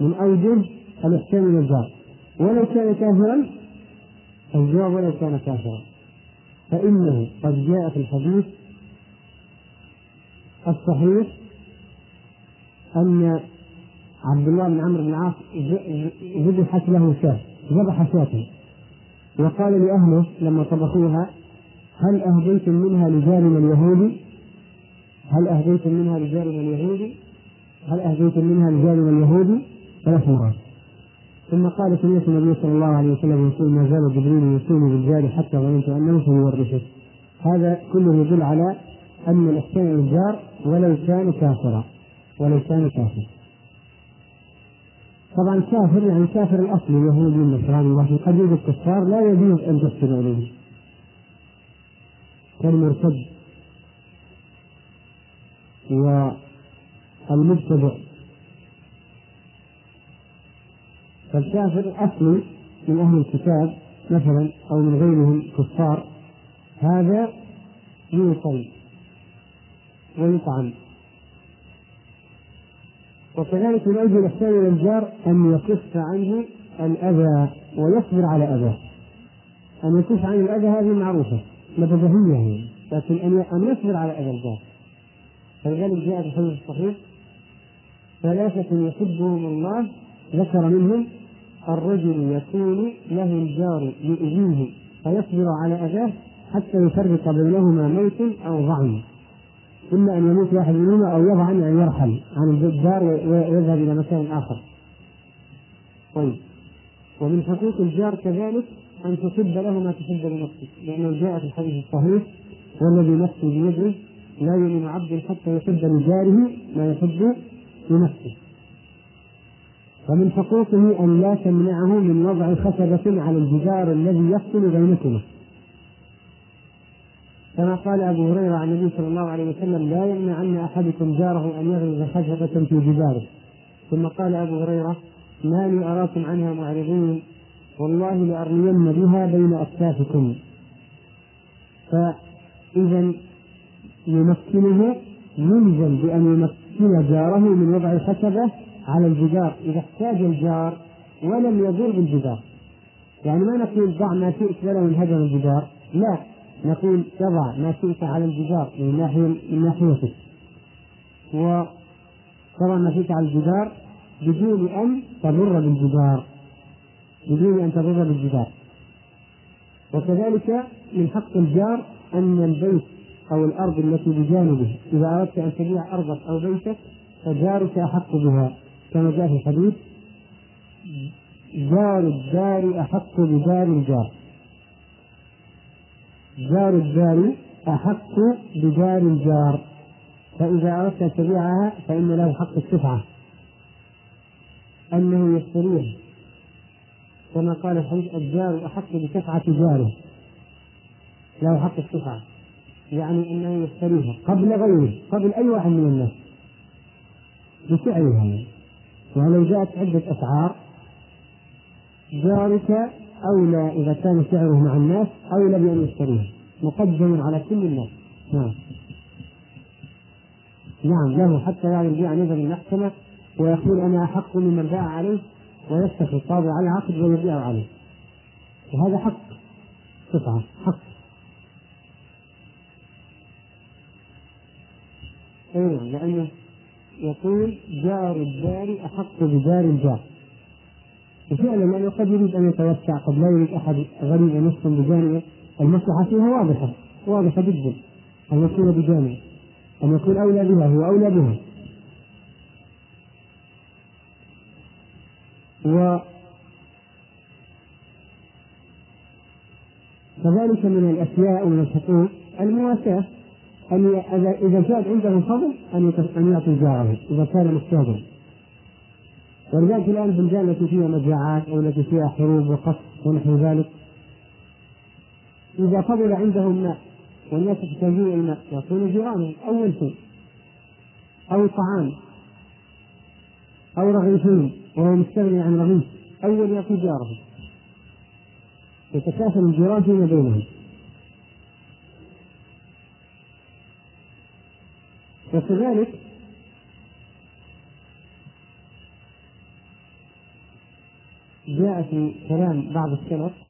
من أوجه الإحسان إلى الجار ولو كان كافرا الجواب ولو كان كافرا فإنه قد جاء في الحديث الصحيح أن عبد الله بن عمرو بن العاص ذبحت له شاة ذبح شاة وقال لأهله لما طبخوها هل أهديتم منها لجارنا اليهودي؟ هل أهديتم منها لجارنا اليهودي؟ هل أهديتم منها لجارنا اليهودي؟ ثلاث مرات ثم قال سمعت النبي صلى الله عليه وسلم يقول ما زال جبريل يوصيني بالجار حتى ظننت أنه سيورثه هذا كله يدل على أن الإحسان الجار ولو كان كافرا. ولو كان كافرا. طبعا كافر يعني كافر الأصل اليهودي النصراني لكن قد يوجد كفار لا يجوز أن تحسن اليه كالمرتد والمبتدع فالكافر الأصلي من أهل الكتاب مثلا أو من غيرهم كفار. هذا يوصي ويطعم وكذلك من أجل الإحسان إلى الجار أن يكف عنه الأذى ويصبر على أذاه أن يكف عن الأذى هذه معروفة مبدئية يعني لكن أن أن يصبر على أذى الجار فلذلك جاء في الحديث الصحيح ثلاثة يحبهم الله ذكر منهم الرجل يكون له الجار يؤذيه فيصبر على أذاه حتى يفرق بينهما موت أو ضعن إما أن يموت واحد منهما أو يضعن أن يرحل عن الدار ويذهب إلى مكان آخر. طيب. ومن حقوق الجار كذلك أن تحب له ما تحب لنفسك. لأنه جاء في الحديث الصحيح والذي نفسي بيده لا يؤمن عبد حتى يحب لجاره ما يحب لنفسه. ومن حقوقه أن لا تمنعه من وضع خشبة على الجدار الذي يفصل بينكما. كما قال أبو هريرة عن النبي صلى الله عليه وسلم لا يمنعن أحدكم جاره أن يغرز خشبة في جداره. ثم قال أبو هريرة ما لي أراكم عنها معرضين والله لأرمين بها بين أكتافكم فإذا يمكنه يلزم بأن يمكن جاره من وضع الخشبة على الجدار إذا احتاج الجار ولم يضر بالجدار. يعني ما نقول ضع ما شئت ولو انهدم الجدار لا نقول تضع ما شئت على الجدار من ناحية من ناحيتك. وتضع ما شئت على الجدار بدون أن تضر بالجدار بدون أن تضر بالجدار. وكذلك من حق الجار أن البيت أو الأرض التي بجانبه إذا أردت أن تبيع أرضك أو بيتك فجارك أحق بها. كما جاء في الحديث جار الدار أحق بدار الجار جار الدار أحق بدار الجار فإذا أردت أن تبيعها فإن له حق الشفعة أنه يشتريها كما قال الحديث الجار أحق بشفعة جاره. له حق الشفعة يعني أنه يشتريها قبل غيره. قبل أي واحد من الناس. بسعرها ولو جاءت عدة أسعار جارك أولى إذا كان سعره مع الناس أولى بأن يشتريها مقدم على كل الناس. نعم. نعم له حتى يعني يرجع نظر المحكمة ويقول أنا أحق ممن باع عليه ويفتح القاضي على العقد ويبيعه عليه. وهذا حق. قطعة حق. أيوة لأنه يقول جار الدار أحق بدار الجار. وفعلا لأنه قد يريد أن يتوسع قد لا يريد أحد غريب أن بجانبه المصلحة فيها واضحة واضحة جدا. أن يكون بجانبه أن يكون أولى بها هو أولى بها. و كذلك من الأشياء ومن الحقوق المواساة. أن إذا كان عنده فضل أن أن يعطي جاره إذا كان محتاجا ولذلك الآن البلدان التي فيها مجاعات أو التي فيها حروب وقصف ونحو ذلك إذا فضل عندهم ماء والناس يحتاجون الماء يعطون جيرانهم أول شيء أو طعام أو رغيفين وهو مستغني عن رغيف أول يعطي جاره يتكافل الجيران فيما بينهم. وكذلك جاء في كلام بعض السلف